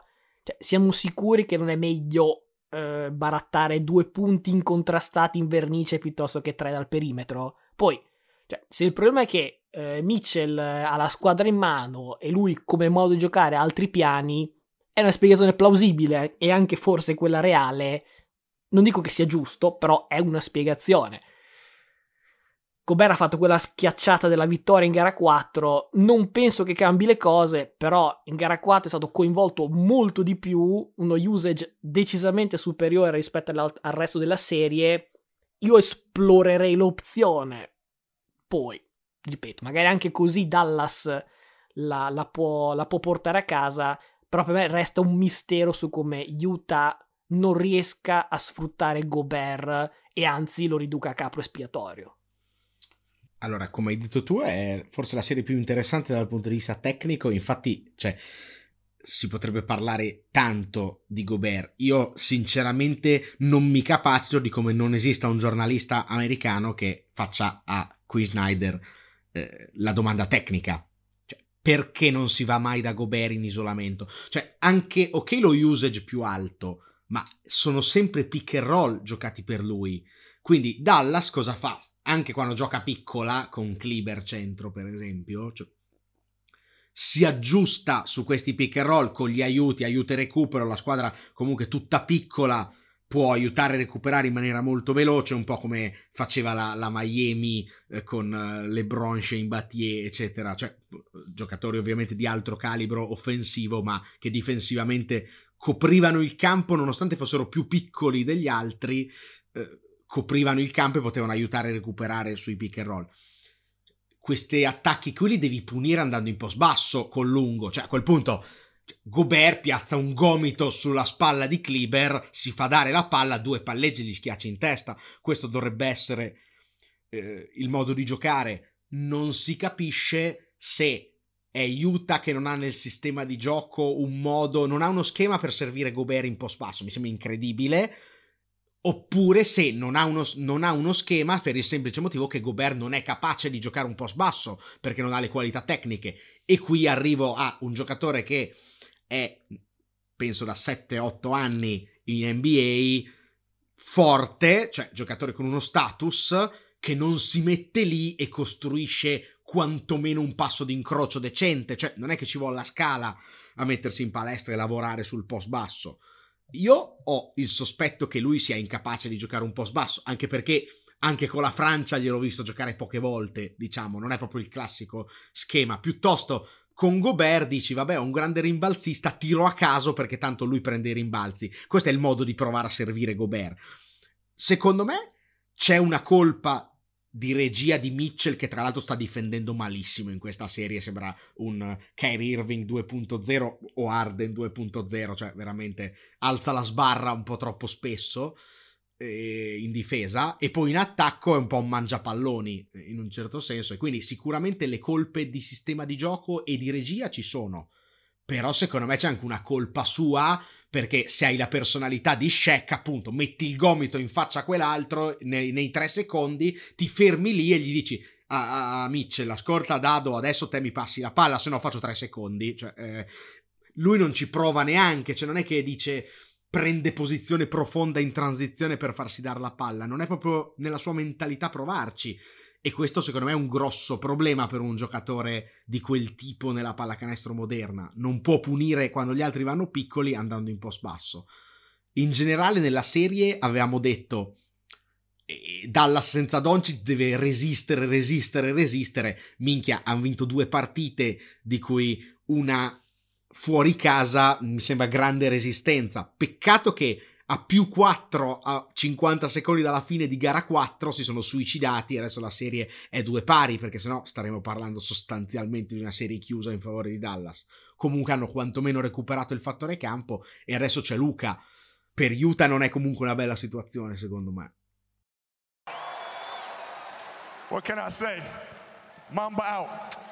cioè, siamo sicuri che non è meglio eh, barattare due punti incontrastati in vernice piuttosto che tre dal perimetro. Poi, cioè, se il problema è che eh, Mitchell ha la squadra in mano e lui come modo di giocare ha altri piani, è una spiegazione plausibile e anche forse quella reale. Non dico che sia giusto, però è una spiegazione. Gobert ha fatto quella schiacciata della vittoria in gara 4. Non penso che cambi le cose, però in gara 4 è stato coinvolto molto di più, uno usage decisamente superiore rispetto al resto della serie. Io esplorerei l'opzione. Poi, ripeto, magari anche così Dallas la, la, può, la può portare a casa, però per me resta un mistero su come Utah non riesca a sfruttare Gobert e anzi lo riduca a capo espiatorio. Allora, come hai detto tu, è forse la serie più interessante dal punto di vista tecnico, infatti, cioè, si potrebbe parlare tanto di Gobert. Io sinceramente non mi capacito di come non esista un giornalista americano che faccia a Qui Snyder eh, la domanda tecnica. Perché non si va mai da Gobert in isolamento? Cioè, anche, ok, lo usage più alto, ma sono sempre pick and roll giocati per lui. Quindi Dallas cosa fa? anche quando gioca piccola, con Kliber centro per esempio, cioè, si aggiusta su questi pick and roll con gli aiuti, aiuto e recupero, la squadra comunque tutta piccola può aiutare a recuperare in maniera molto veloce, un po' come faceva la, la Miami eh, con eh, LeBron, Shane Battier, eccetera, cioè giocatori ovviamente di altro calibro offensivo, ma che difensivamente coprivano il campo nonostante fossero più piccoli degli altri. Eh, coprivano il campo e potevano aiutare a recuperare sui pick and roll. Questi attacchi qui li devi punire andando in post basso con lungo, cioè a quel punto Gobert piazza un gomito sulla spalla di Kliber, si fa dare la palla, due palleggi gli schiaccia in testa. Questo dovrebbe essere eh, il modo di giocare. Non si capisce se è Utah che non ha nel sistema di gioco un modo, non ha uno schema per servire Gobert in post basso. Mi sembra incredibile oppure se non ha, uno, non ha, uno, schema per il semplice motivo che Gobert non è capace di giocare un post basso perché non ha le qualità tecniche e qui arrivo a un giocatore che è penso da 7-8 anni in NBA forte, cioè giocatore con uno status che non si mette lì e costruisce quantomeno un passo di incrocio decente, cioè non è che ci vuole la scala a mettersi in palestra e lavorare sul post basso io ho il sospetto che lui sia incapace di giocare un po' sbasso, anche perché anche con la Francia gliel'ho visto giocare poche volte, diciamo, non è proprio il classico schema. Piuttosto con Gobert dici, vabbè, ho un grande rimbalzista, tiro a caso perché tanto lui prende i rimbalzi. Questo è il modo di provare a servire Gobert. Secondo me c'è una colpa di regia di Mitchell che tra l'altro sta difendendo malissimo in questa serie, sembra un Kyrie Irving 2.0 o Arden 2.0, cioè veramente alza la sbarra un po' troppo spesso. Eh, in difesa e poi in attacco è un po' un mangiapalloni eh, in un certo senso e quindi sicuramente le colpe di sistema di gioco e di regia ci sono. Però secondo me c'è anche una colpa sua perché se hai la personalità di Shaq appunto metti il gomito in faccia a quell'altro nei, nei tre secondi ti fermi lì e gli dici a, a Mitchell ascolta Dado adesso te mi passi la palla se no faccio tre secondi. Cioè, eh, lui non ci prova neanche cioè non è che dice prende posizione profonda in transizione per farsi dare la palla, non è proprio nella sua mentalità provarci. E questo secondo me è un grosso problema per un giocatore di quel tipo nella pallacanestro moderna. Non può punire quando gli altri vanno piccoli andando in post basso. In generale nella serie avevamo detto Dallas senza Doncic deve resistere, resistere, resistere. Minchia, hanno vinto due partite di cui una fuori casa mi sembra grande resistenza. Peccato che a più 4 a 50 secondi dalla fine di gara 4 si sono suicidati e adesso la serie è due pari perché sennò staremo parlando sostanzialmente di una serie chiusa in favore di Dallas. Comunque hanno quantomeno recuperato il fattore campo e adesso c'è Luca. Per Utah non è comunque una bella situazione secondo me. What can I say? Mamba out.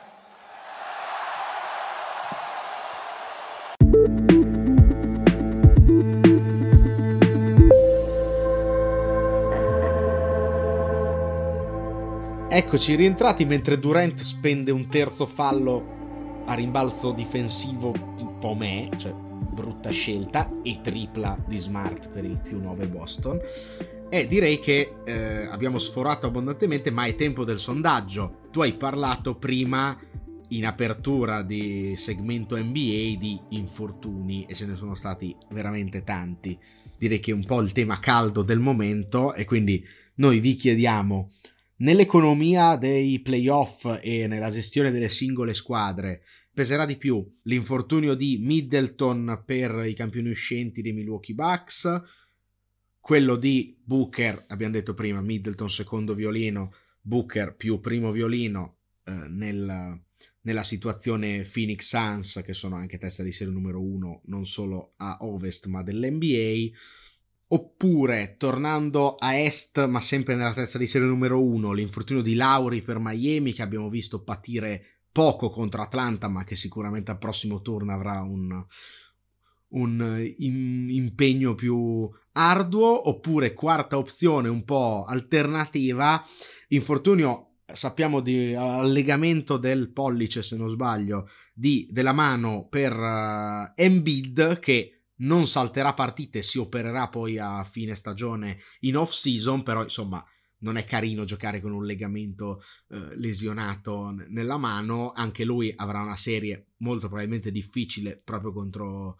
Eccoci rientrati mentre Durant spende un terzo fallo a rimbalzo difensivo un po' me, cioè brutta scelta, e tripla di Smart per il più 9 Boston. E direi che eh, abbiamo sforato abbondantemente, ma è tempo del sondaggio. Tu hai parlato prima in apertura di segmento NBA di infortuni e ce ne sono stati veramente tanti. Direi che è un po' il tema caldo del momento e quindi noi vi chiediamo Nell'economia dei playoff e nella gestione delle singole squadre peserà di più l'infortunio di Middleton per i campioni uscenti dei Milwaukee Bucks, quello di Booker, abbiamo detto prima, Middleton secondo violino, Booker più primo violino eh, nel, nella situazione Phoenix Suns, che sono anche testa di serie numero uno non solo a ovest ma dell'NBA Oppure, tornando a est, ma sempre nella testa di serie numero uno, l'infortunio di Lauri per Miami, che abbiamo visto patire poco contro Atlanta, ma che sicuramente al prossimo turno avrà un, un in, impegno più arduo. Oppure, quarta opzione, un po' alternativa, infortunio, sappiamo di allegamento del pollice, se non sbaglio, di, della mano per uh, Embiid, che non salterà partite, si opererà poi a fine stagione in off season, però insomma non è carino giocare con un legamento eh, lesionato n- nella mano, anche lui avrà una serie molto probabilmente difficile proprio contro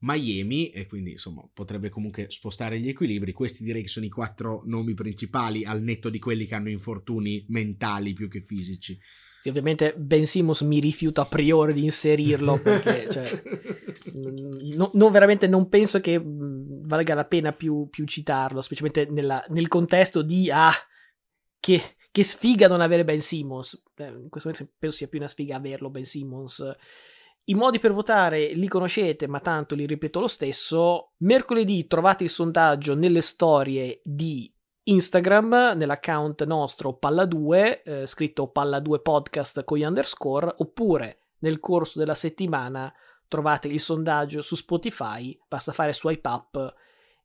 Miami e quindi insomma potrebbe comunque spostare gli equilibri. Questi direi che sono i quattro nomi principali al netto di quelli che hanno infortuni mentali più che fisici. Sì, ovviamente Ben Simmons mi rifiuto a priori di inserirlo perché cioè, no, no, veramente non penso che valga la pena più, più citarlo, specialmente nella, nel contesto di ah, che, che, sfiga non avere Ben Simmons. Eh, in questo momento penso sia più una sfiga averlo Ben Simmons. I modi per votare li conoscete, ma tanto li ripeto lo stesso. Mercoledì trovate il sondaggio nelle storie di Instagram, nell'account nostro Palla2, eh, scritto Palla2 Podcast con gli underscore, oppure nel corso della settimana trovate il sondaggio su Spotify, basta fare swipe up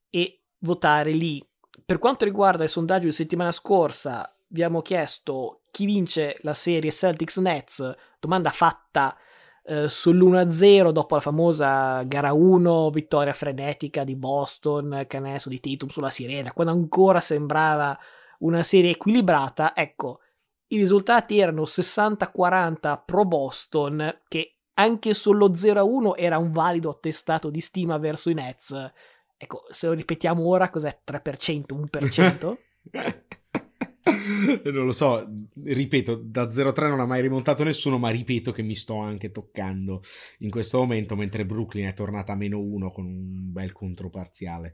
e votare lì. Per quanto riguarda il sondaggio di settimana scorsa, vi abbiamo chiesto chi vince la serie Celtics Nets, domanda fatta eh, sull'1-0 dopo la famosa gara 1, vittoria frenetica di Boston, canestro di Tatum sulla sirena, quando ancora sembrava una serie equilibrata, ecco, i risultati erano 60-40 pro Boston, che anche sullo 0-1 era un valido attestato di stima verso i Nets. Ecco, se lo ripetiamo ora, cos'è 3%, 1%? non lo so, ripeto, da 0-3 non ha mai rimontato nessuno, ma ripeto che mi sto anche toccando in questo momento, mentre Brooklyn è tornata a meno 1 con un bel controparziale.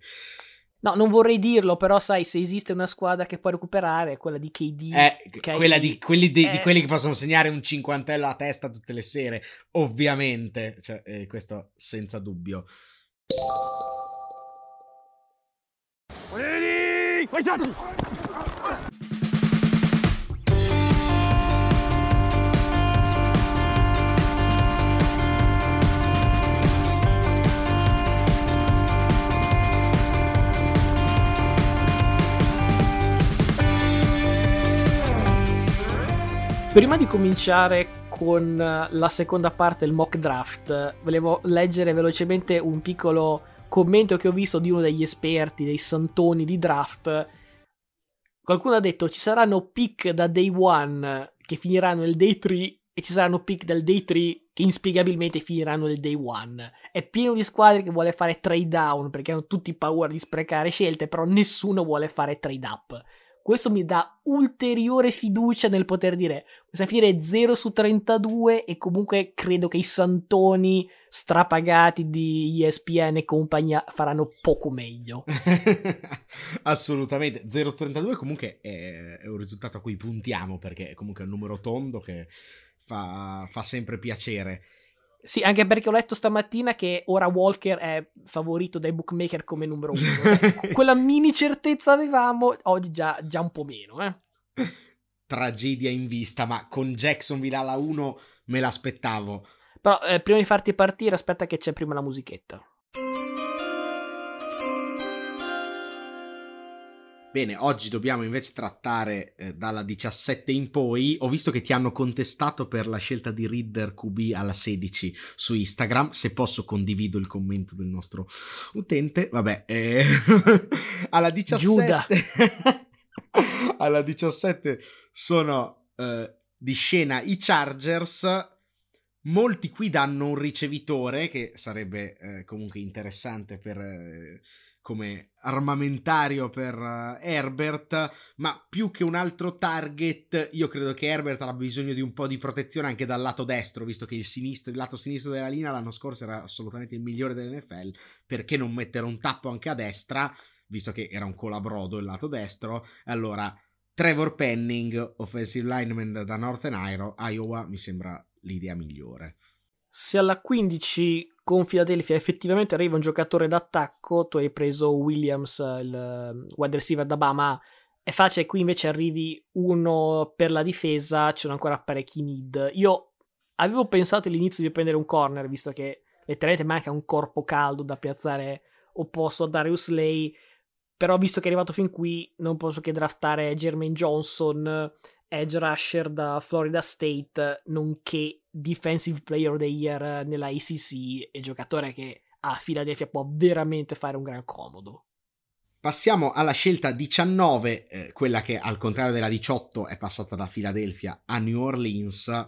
No, non vorrei dirlo, però sai, se esiste una squadra che può recuperare è quella di KD. Eh, quella di quelli, di, eh... di quelli, che possono segnare un cinquantello a testa tutte le sere, ovviamente. Cioè, eh, questo senza dubbio. Ready? Prima di cominciare con la seconda parte, il mock draft, volevo leggere velocemente un piccolo commento che ho visto di uno degli esperti, dei santoni di draft. Qualcuno ha detto ci saranno pick da day one che finiranno il day 3 e ci saranno pick del day 3 che inspiegabilmente finiranno nel day 1. È pieno di squadre che vuole fare trade down perché hanno tutti paura di sprecare scelte, però nessuno vuole fare trade up. Questo mi dà ulteriore fiducia nel poter dire questa finire 0 su 32 e comunque credo che i santoni strapagati di ESPN e compagnia faranno poco meglio. Assolutamente, 0 su 32 comunque è, è, un risultato a cui puntiamo perché è comunque un numero tondo che fa, fa sempre piacere. Sì, anche perché ho letto stamattina che ora Walker è favorito dai bookmaker come numero uno. Cioè, quella mini certezza avevamo, oggi già, già un po' meno. Eh. Tragedia in vista, ma con Jacksonville alla 1 me l'aspettavo. Però eh, prima di farti partire, aspetta che c'è prima la musichetta. Bene, oggi dobbiamo invece trattare eh, dalla 17 in poi. Ho visto che ti hanno contestato per la scelta di Reader QB alla 16 su Instagram. Se posso, condivido il commento del nostro utente. Vabbè, eh... alla 17. Giuda. alla 17 sono eh, di scena i Chargers. Molti qui danno un ricevitore che sarebbe eh, comunque interessante per eh, come armamentario per uh, Herbert, ma più che un altro target, io credo che Herbert abbia bisogno di un po' di protezione anche dal lato destro, visto che il, sinistro, il lato sinistro della linea l'anno scorso era assolutamente il migliore dell'NFL, perché non mettere un tappo anche a destra, visto che era un colabrodo il lato destro, allora Trevor Penning, offensive lineman da Northern Iowa, mi sembra l'idea migliore. Se alla 15 con Philadelphia effettivamente arriva un giocatore d'attacco, tu hai preso Williams, il eh, wide receiver da Bama, è facile, qui invece arrivi uno per la difesa, ci sono ancora parecchi need. Io avevo pensato all'inizio di prendere un corner, visto che letteralmente manca un corpo caldo da piazzare opposto a Darius Lay, però visto che è arrivato fin qui non posso che draftare Jermaine Johnson, edge rusher da Florida State, nonché Defensive Player of the Year nella ACC e giocatore che a Philadelphia può veramente fare un gran comodo. Passiamo alla scelta 19, eh, quella che al contrario della 18 è passata da Philadelphia a New Orleans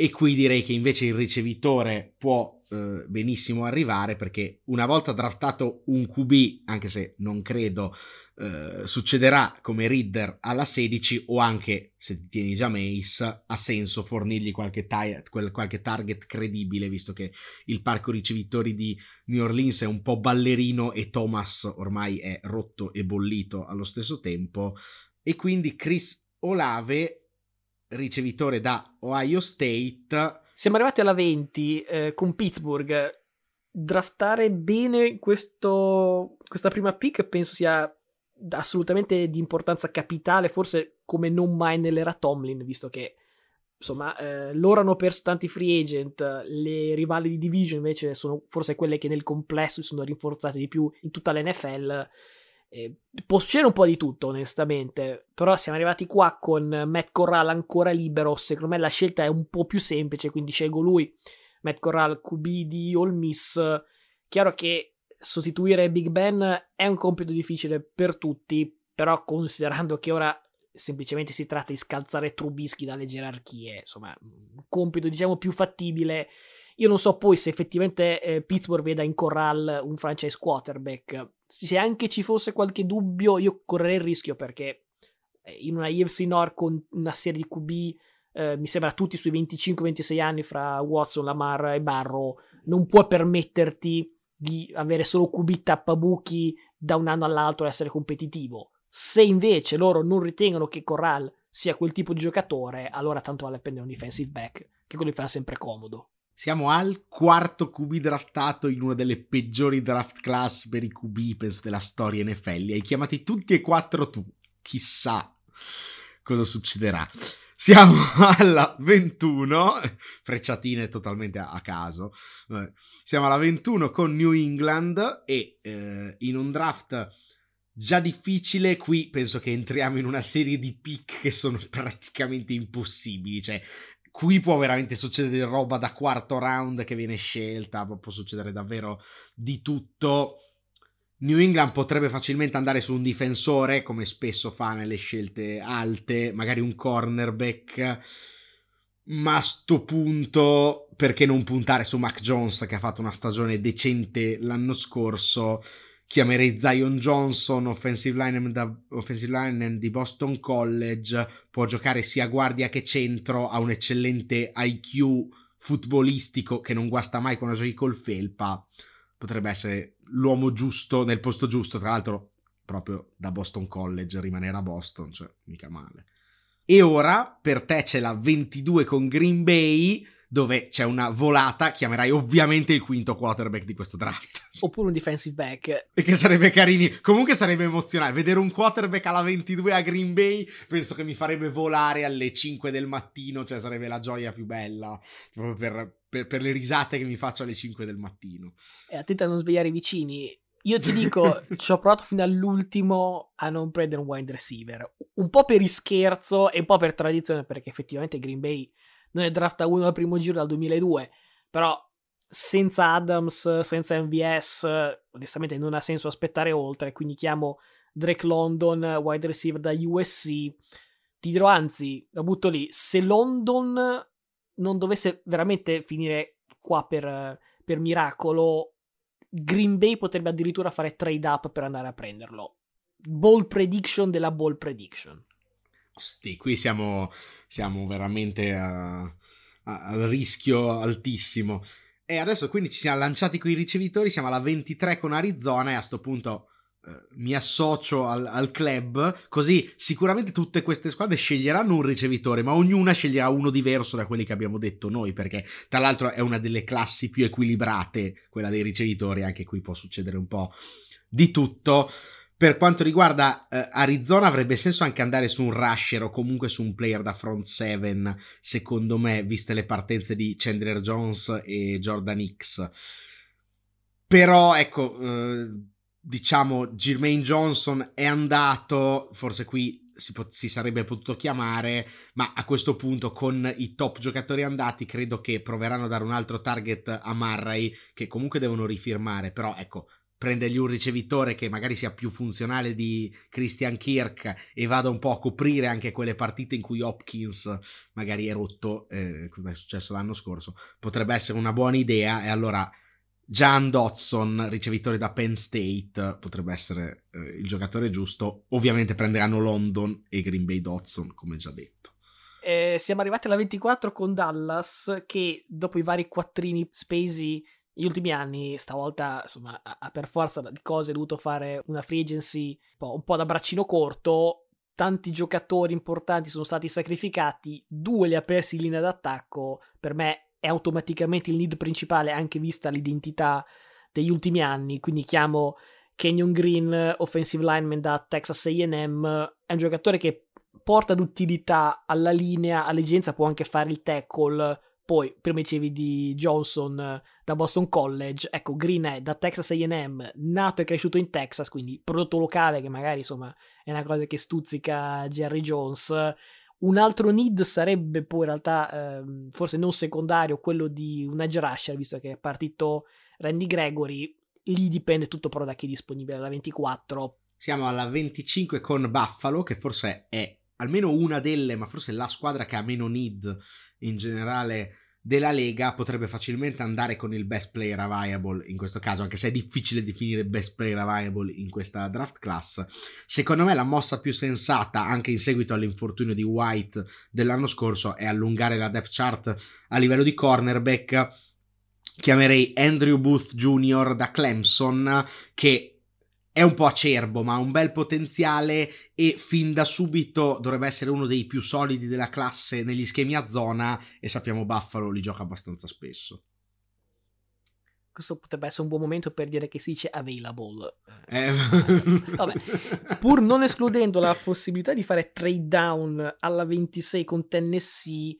e qui direi che invece il ricevitore può eh, benissimo arrivare perché una volta draftato un QB, anche se non credo eh, succederà come Reader alla 16 o anche se ti tieni già Mace, ha senso fornirgli qualche, ta- qualche target credibile visto che il parco ricevitori di New Orleans è un po' ballerino e Thomas ormai è rotto e bollito allo stesso tempo. E quindi Chris Olave ricevitore da Ohio State. Siamo arrivati alla 20 eh, con Pittsburgh. Draftare bene questo, questa prima pick penso sia assolutamente di importanza capitale, forse come non mai nell'era Tomlin, visto che insomma eh, loro hanno perso tanti free agent, le rivali di division invece sono forse quelle che nel complesso si sono rinforzate di più in tutta l'NFL eh, può succedere un po' di tutto, onestamente. Però siamo arrivati qua con Matt Corral ancora libero. Secondo me la scelta è un po' più semplice, quindi scelgo lui. Matt Corral, QB di All Miss. Chiaro che sostituire Big Ben è un compito difficile per tutti, però considerando che ora semplicemente si tratta di scalzare Trubisky dalle gerarchie, insomma, un compito diciamo più fattibile. Io non so poi se effettivamente eh, Pittsburgh veda in Corral un franchise quarterback se anche ci fosse qualche dubbio, io correrei il rischio perché eh, in una IFC Nord con una serie di QB, eh, mi sembra tutti sui 25-26 anni fra Watson, Lamar e Barrow, non puoi permetterti di avere solo QB tappabuchi da un anno all'altro e essere competitivo. Se invece loro non ritengono che Corral sia quel tipo di giocatore, allora tanto vale prendere un defensive back, che quello gli fa sempre comodo. Siamo al quarto QB draftato in una delle peggiori draft class per i QB della storia NFL. Li hai chiamati tutti e quattro tu. Chissà cosa succederà. Siamo alla 21, frecciatine totalmente a, caso. Siamo alla 21 con New England e eh, in un draft già difficile, qui penso che entriamo in una serie di pick che sono praticamente impossibili. Cioè, qui può veramente succedere roba da quarto round che viene scelta, può succedere davvero di tutto. New England potrebbe facilmente andare su un difensore, come spesso fa nelle scelte alte, magari un cornerback, ma a sto punto perché non puntare su Mac Jones che ha fatto una stagione decente l'anno scorso? Chiamerei Zion Johnson, offensive lineman, da, offensive lineman di Boston College, può giocare sia guardia che centro, ha un eccellente IQ futbolistico che non guasta mai quando giochi col felpa, potrebbe essere l'uomo giusto nel posto giusto, tra l'altro proprio da Boston College, rimanere a Boston, cioè mica male. E ora per te c'è la 22 con Green Bay, dove c'è una volata, chiamerai ovviamente il quinto quarterback di questo draft. Oppure un defensive back. Perché sarebbe carini. Comunque sarebbe emozionante. Vedere un quarterback alla 22 a Green Bay, penso che mi farebbe volare alle 5 del mattino, cioè sarebbe la gioia più bella. Proprio per, per, per le risate che mi faccio alle 5 del mattino. E attenta a non svegliare i vicini. Io ti dico, ci ho provato fino all'ultimo a non prendere un wide receiver. Un po' per scherzo e un po' per tradizione, perché effettivamente Green Bay non è drafta uno al primo giro dal 2002, però senza Adams, senza MVS, onestamente non ha senso aspettare oltre, quindi chiamo Drake London, wide receiver da USC. Ti dirò anzi, la butto lì, se London non dovesse veramente finire qua per, per miracolo, Green Bay potrebbe addirittura fare trade up per andare a prenderlo. Ball prediction della ball prediction. Sti, qui siamo, siamo veramente al rischio altissimo. E adesso quindi ci siamo lanciati con i ricevitori, siamo alla 23 con Arizona e a questo punto eh, mi associo al, al, club, così sicuramente tutte queste squadre sceglieranno un ricevitore, ma ognuna sceglierà uno diverso da quelli che abbiamo detto noi, perché tra l'altro è una delle classi più equilibrate, quella dei ricevitori, anche qui può succedere un po' di tutto. Per quanto riguarda eh, Arizona, avrebbe senso anche andare su un rusher o comunque su un player da front 7, secondo me, viste le partenze di Chandler Jones e Jordan X. Però, ecco, eh, diciamo, Jermaine Johnson è andato, forse qui si, pot- si, sarebbe potuto chiamare, ma a questo punto con i top giocatori andati credo che proveranno a dare un altro target a Murray, che comunque devono rifirmare, però ecco, prendergli un ricevitore che magari sia più funzionale di Christian Kirk e vada un po' a coprire anche quelle partite in cui Hopkins magari è rotto, eh, come è successo l'anno scorso, potrebbe essere una buona idea e allora Jan Dodson, ricevitore da Penn State, potrebbe essere eh, il giocatore giusto. Ovviamente prenderanno London e Green Bay Dodson, come già detto. Eh, siamo arrivati alla 24 con Dallas che dopo i vari quattrini spesi negli ultimi anni, stavolta, insomma, ha per forza di cose dovuto fare una free agency un po', da braccino corto. Tanti giocatori importanti sono stati sacrificati, due li ha persi in linea d'attacco. Per me è automaticamente il lead principale, anche vista l'identità degli ultimi anni. Quindi chiamo Kenyon Green, offensive lineman da Texas AM. È un giocatore che porta d'utilità alla linea, all'esigenza può anche fare il tackle poi, prima dicevi di Johnson da Boston College, ecco, Green è da Texas AM, nato e cresciuto in Texas, quindi prodotto locale che magari insomma è una cosa che stuzzica Jerry Jones. Un altro need sarebbe poi in realtà, eh, forse non secondario, quello di un edge rusher, visto che è partito Randy Gregory. Lì dipende tutto però da chi è disponibile alla 24. Siamo alla 25 con Buffalo, che forse è almeno una delle, ma forse la squadra che ha meno need in generale della Lega potrebbe facilmente andare con il best player available in questo caso, anche se è difficile definire best player available in questa draft class. Secondo me la mossa più sensata, anche in seguito all'infortunio di White dell'anno scorso, è allungare la depth chart a livello di cornerback. Chiamerei Andrew Booth Jr. da Clemson, che è un po' acerbo, ma ha un bel potenziale e fin da subito dovrebbe essere uno dei più solidi della classe negli schemi a zona e sappiamo Buffalo li gioca abbastanza spesso. Questo potrebbe essere un buon momento per dire che si dice available. Eh. Vabbè. Pur non escludendo la possibilità di fare trade down alla 26 con Tennessee,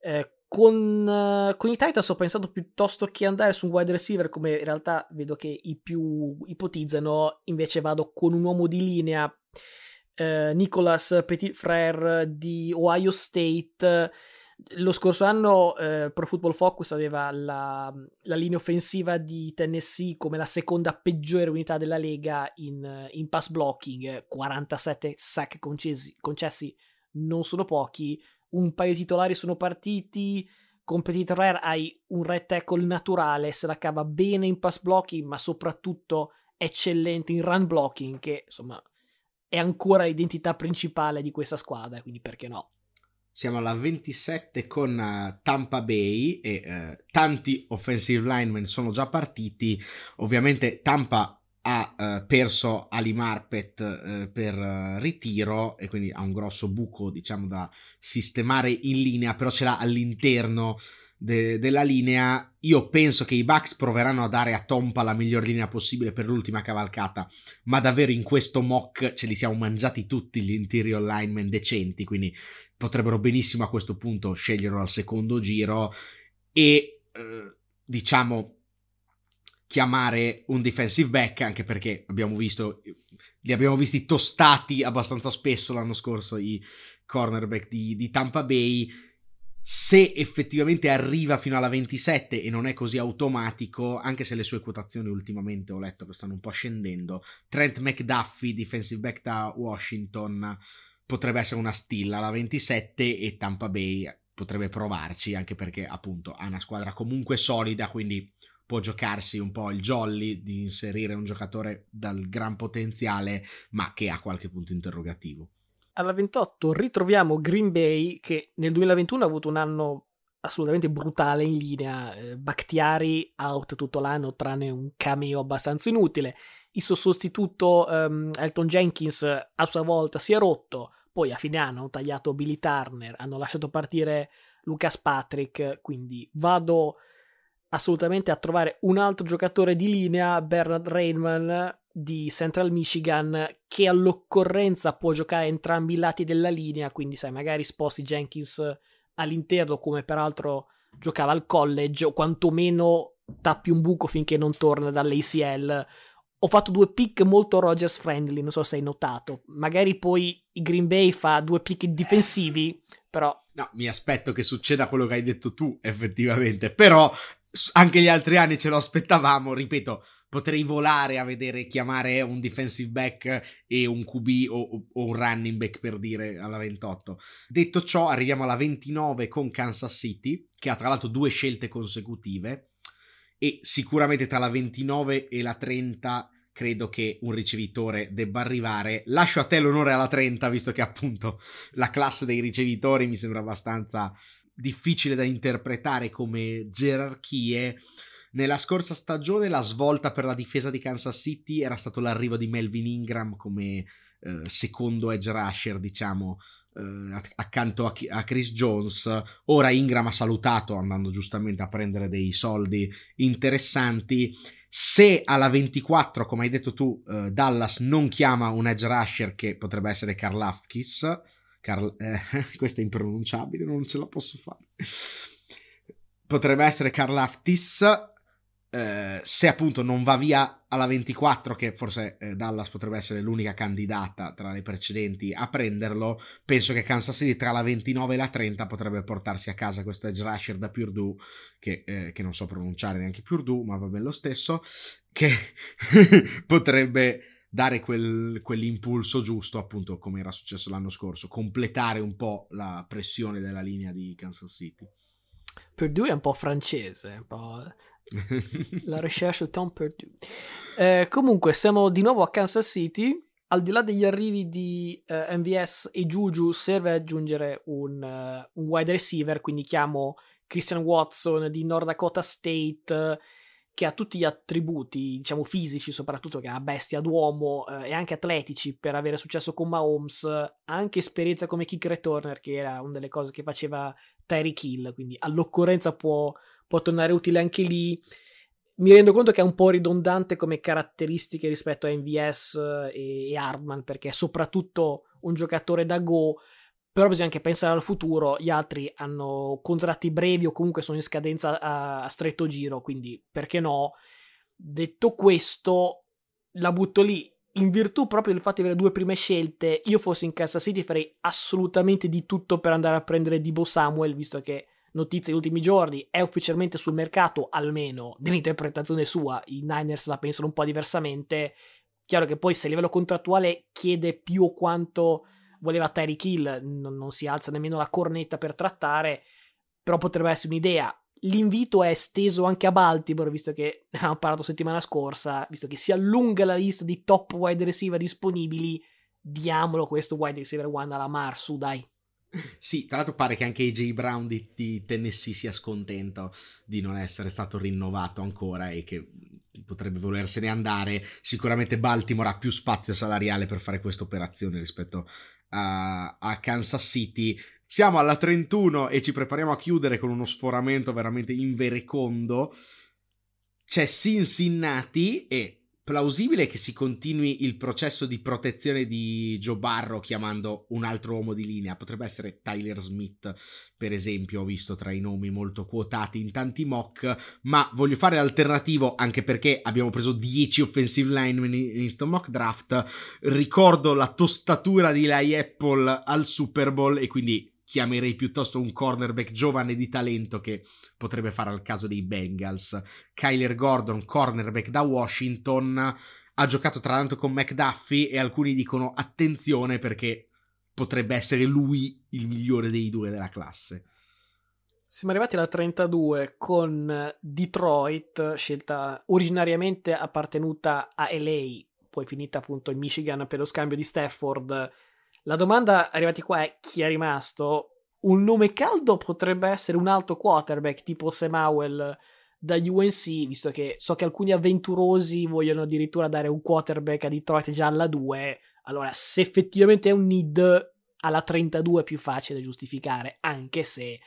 eh, con, uh, con, i Titans ho pensato piuttosto che andare su un wide receiver come in realtà vedo che i più ipotizzano, invece vado con un uomo di linea, uh, Nicolas Petit Frere di Ohio State. Lo scorso anno uh, Pro Football Focus aveva la, la, linea offensiva di Tennessee come la seconda peggiore unità della lega in, in pass blocking, 47 sack concesi, concessi non sono pochi, un paio di titolari sono partiti. Con Petit Rare hai un right tackle naturale, se la cava bene in pass blocking, ma soprattutto eccellente in run blocking, che insomma è ancora l'identità principale di questa squadra, quindi perché no? Siamo alla 27 con uh, Tampa Bay e uh, tanti offensive linemen sono già partiti. Ovviamente Tampa ha eh, perso Ali Marpet eh, per eh, ritiro e quindi ha un grosso buco diciamo da sistemare in linea però ce l'ha all'interno de- della linea. Io penso che i Bucks proveranno a dare a Tompa la miglior linea possibile per l'ultima cavalcata ma davvero in questo mock ce li siamo mangiati tutti gli interior linemen decenti quindi potrebbero benissimo a questo punto sceglierlo al secondo giro e eh, diciamo chiamare un defensive back, anche perché abbiamo visto, li abbiamo visti tostati abbastanza spesso l'anno scorso i cornerback di, di Tampa Bay. Se effettivamente arriva fino alla 27 e non è così automatico, anche se le sue quotazioni ultimamente ho letto che stanno un po' scendendo, Trent McDuffie, defensive back da Washington, potrebbe essere una stilla alla 27 e Tampa Bay potrebbe provarci, anche perché appunto ha una squadra comunque solida, quindi può giocarsi un po' il jolly di inserire un giocatore dal gran potenziale, ma che ha qualche punto interrogativo. Alla 28 ritroviamo Green Bay che nel 2021 ha avuto un anno assolutamente brutale in linea. Eh, Bakhtiari out tutto l'anno, tranne un cameo abbastanza inutile. Il suo sostituto um, Elton Jenkins a sua volta si è rotto. Poi a fine anno hanno tagliato Billy Turner, hanno lasciato partire Lucas Patrick. Quindi vado assolutamente a trovare un altro giocatore di linea, Bernard Rainman di Central Michigan, che all'occorrenza può giocare entrambi i lati della linea, quindi sai, magari sposti Jenkins all'interno come peraltro giocava al college o quantomeno tappi un buco finché non torna dall'ACL. Ho fatto due pick molto Rogers friendly, non so se hai notato. Magari poi Green Bay fa due pick difensivi, però No, mi aspetto che succeda quello che hai detto tu, effettivamente. Però anche gli altri anni ce lo aspettavamo, ripeto, potrei volare a vedere chiamare un defensive back e un QB o, o, un running back per dire alla 28. Detto ciò, arriviamo alla 29 con Kansas City, che ha tra l'altro due scelte consecutive e sicuramente tra la 29 e la 30 credo che un ricevitore debba arrivare. Lascio a te l'onore alla 30, visto che appunto la classe dei ricevitori mi sembra abbastanza difficile da interpretare come gerarchie. Nella scorsa stagione la svolta per la difesa di Kansas City era stato l'arrivo di Melvin Ingram come eh, secondo edge rusher, diciamo, eh, accanto a, a, Chris Jones. Ora Ingram ha salutato andando giustamente a prendere dei soldi interessanti. Se alla 24, come hai detto tu, eh, Dallas non chiama un edge rusher che potrebbe essere Karl Afkis, Carl, eh, questo è impronunciabile, non ce la posso fare. Potrebbe essere Karlaftis. Eh, se appunto non va via alla 24, che forse eh, Dallas potrebbe essere l'unica candidata tra le precedenti a prenderlo, penso che Kansas City tra la 29 e la 30 potrebbe portarsi a casa questo edge rusher da Purdue, che, eh, che non so pronunciare neanche Purdue, ma va bene lo stesso, che potrebbe dare quel, quell'impulso giusto, appunto, come era successo l'anno scorso, completare un po' la pressione della linea di Kansas City. Purdue è un po' francese, un po' la recherche Tom Purdue. Eh, comunque, siamo di nuovo a Kansas City. Al di là degli arrivi di uh, eh, MVS e Juju, serve aggiungere un, uh, un, wide receiver, quindi chiamo Christian Watson di North Dakota State che ha tutti gli attributi, diciamo fisici soprattutto, che è una bestia d'uomo eh, e anche atletici per avere successo con Mahomes, anche esperienza come kick returner, che era una delle cose che faceva Tyreek Hill, quindi all'occorrenza può, può tornare utile anche lì. Mi rendo conto che è un po' ridondante come caratteristiche rispetto a MVS e, e Hardman, perché è soprattutto un giocatore da go, però bisogna anche pensare al futuro, gli altri hanno contratti brevi o comunque sono in scadenza a, a stretto giro, quindi perché no? Detto questo, la butto lì. In virtù proprio del fatto di avere due prime scelte, io fossi in Kansas City farei assolutamente di tutto per andare a prendere Dibo Samuel, visto che notizia degli ultimi giorni è ufficialmente sul mercato, almeno nell'interpretazione sua, i Niners la pensano un po' diversamente. Chiaro che poi se a livello contrattuale chiede più o quanto voleva Tyreek Hill, non, non si alza nemmeno la cornetta per trattare, però potrebbe essere un'idea. L'invito è esteso anche a Baltimore, visto che ne avevamo parlato settimana scorsa, visto che si allunga la lista di top wide receiver disponibili, diamolo questo wide receiver one alla Mar, su dai. Sì, tra l'altro pare che anche AJ Brown di, di, Tennessee sia scontento di non essere stato rinnovato ancora e che potrebbe volersene andare. Sicuramente Baltimore ha più spazio salariale per fare questa operazione rispetto a, a Kansas City. Siamo alla 31 e ci prepariamo a chiudere con uno sforamento veramente inverecondo. C'è Cincinnati e plausibile che si continui il processo di protezione di Joe Barro chiamando un altro uomo di linea. Potrebbe essere Tyler Smith, per esempio, ho visto tra i nomi molto quotati in tanti mock, ma voglio fare l'alternativo anche perché abbiamo preso 10 offensive linemen in sto mock draft. Ricordo la tostatura di Lai Apple al Super Bowl e quindi chiamerei piuttosto un cornerback giovane di talento che potrebbe fare al caso dei Bengals. Kyler Gordon, cornerback da Washington, ha giocato tra l'altro con McDuffie e alcuni dicono attenzione perché potrebbe essere lui il migliore dei due della classe. Siamo arrivati alla 32 con Detroit, scelta originariamente appartenuta a LA, poi finita appunto in Michigan per lo scambio di Stafford la domanda arrivati qua è chi è rimasto? Un nome caldo potrebbe essere un alto quarterback tipo Sam Howell da UNC, visto che so che alcuni avventurosi vogliono addirittura dare un quarterback a Detroit già alla 2. Allora, se effettivamente è un need, alla 32 è più facile giustificare, anche se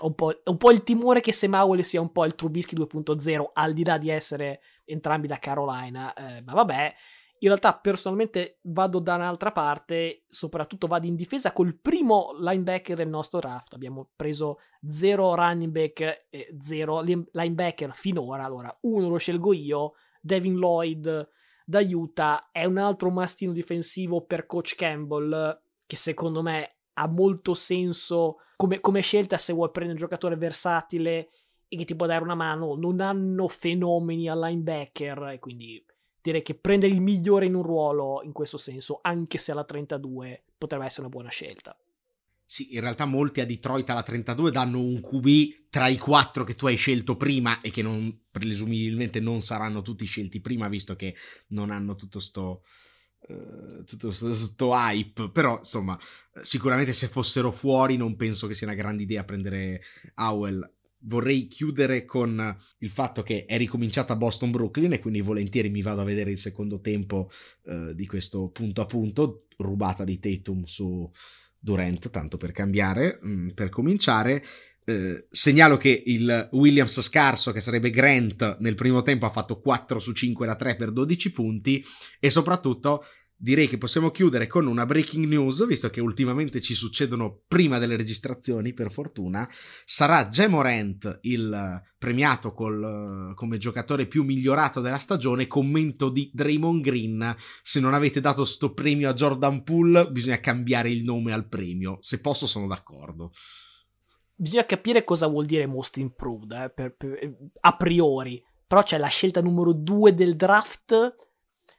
ho un, po', un po' il timore che Sam Howell sia un po' il Trubisky 2.0, al di là di essere entrambi da Carolina. Eh, ma vabbè, in realtà personalmente vado da un'altra parte, soprattutto vado in difesa col primo linebacker del nostro draft. Abbiamo preso zero running back e zero linebacker finora. Allora, uno lo scelgo io, Devin Lloyd da è un altro mastino difensivo per coach Campbell che secondo me ha molto senso come, come scelta se vuoi prendere un giocatore versatile e che ti può dare una mano. Non hanno fenomeni al linebacker e quindi direi che prendere il migliore in un ruolo in questo senso, anche se alla 32, potrebbe essere una buona scelta. Sì, in realtà molti a Detroit alla 32 danno un QB tra i quattro che tu hai scelto prima e che non, presumibilmente non saranno tutti scelti prima, visto che non hanno tutto sto, uh, tutto sto hype. Però, insomma, sicuramente se fossero fuori non penso che sia una grande idea prendere Howell vorrei chiudere con il fatto che è ricominciata Boston-Brooklyn e quindi volentieri mi vado a vedere il secondo tempo eh, di questo punto a punto, rubata di Tatum su Durant, tanto per cambiare, mh, mm, per cominciare. Eh, segnalo che il Williams scarso, che sarebbe Grant, nel primo tempo ha fatto 4 su 5 da 3 per 12 punti e soprattutto direi che possiamo chiudere con una breaking news, visto che ultimamente ci succedono prima delle registrazioni, per fortuna. Sarà Gemorant il premiato col, come giocatore più migliorato della stagione. Commento di Draymond Green: se non avete dato sto premio a Jordan Poole, bisogna cambiare il nome al premio. Se posso, sono d'accordo. Bisogna capire cosa vuol dire most improved eh, per, per, a priori. Però c'è la scelta numero due del draft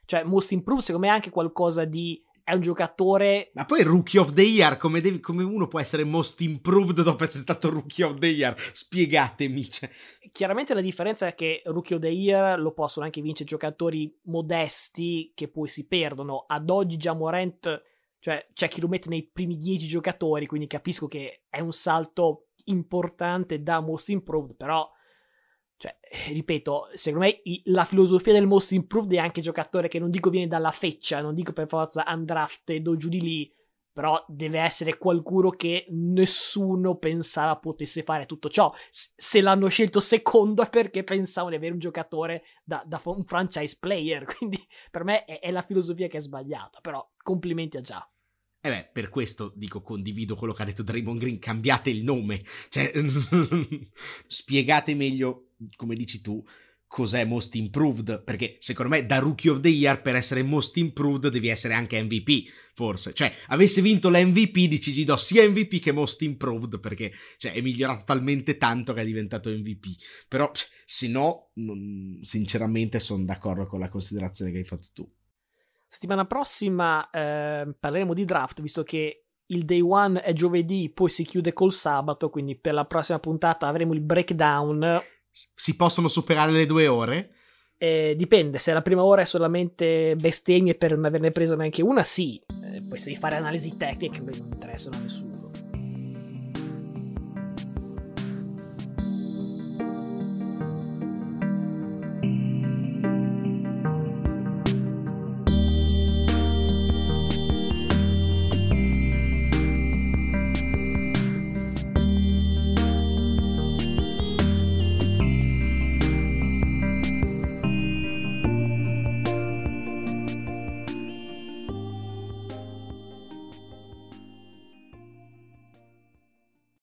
cioè, Most Improved secondo me è anche qualcosa di è un giocatore. Ma poi Rookie of the Year, come, devi, come, uno può essere most improved dopo essere stato Rookie of the Year? Spiegatemi. Cioè. Chiaramente la differenza è che Rookie of the Year lo possono anche vincere giocatori modesti che poi si perdono. Ad oggi già Morant, cioè c'è chi lo mette nei primi 10 giocatori, quindi capisco che è un salto importante da most improved, però Cioè, eh, ripeto, secondo me la filosofia del most improved è anche giocatore che non dico viene dalla feccia, non dico per forza undrafted o giù di lì, però deve essere qualcuno che nessuno pensava potesse fare tutto ciò. Se l'hanno scelto secondo è perché pensavano di avere un giocatore da, da un franchise player, quindi per me è, è la filosofia che è sbagliata, però complimenti a già. E beh, per questo dico, condivido quello che ha detto Draymond Green, cambiate il nome, cioè spiegate meglio, come dici tu, cos'è Most Improved, perché secondo me da Rookie of the Year per essere Most Improved devi essere anche MVP, forse, cioè avesse vinto l'MVP dici gli do sia MVP che Most Improved, perché cioè, è migliorato talmente tanto che è diventato MVP, però se no, non, sinceramente sono d'accordo con la considerazione che hai fatto tu. Settimana prossima eh, parleremo di draft, visto che il day one è giovedì, poi si chiude col sabato, quindi per la prossima puntata avremo il breakdown. Si possono superare le due ore? Eh, dipende, se la prima ora è solamente bestemmie per non averne presa neanche una, sì. Eh, poi se devi fare analisi tecniche, non interessano a nessuno.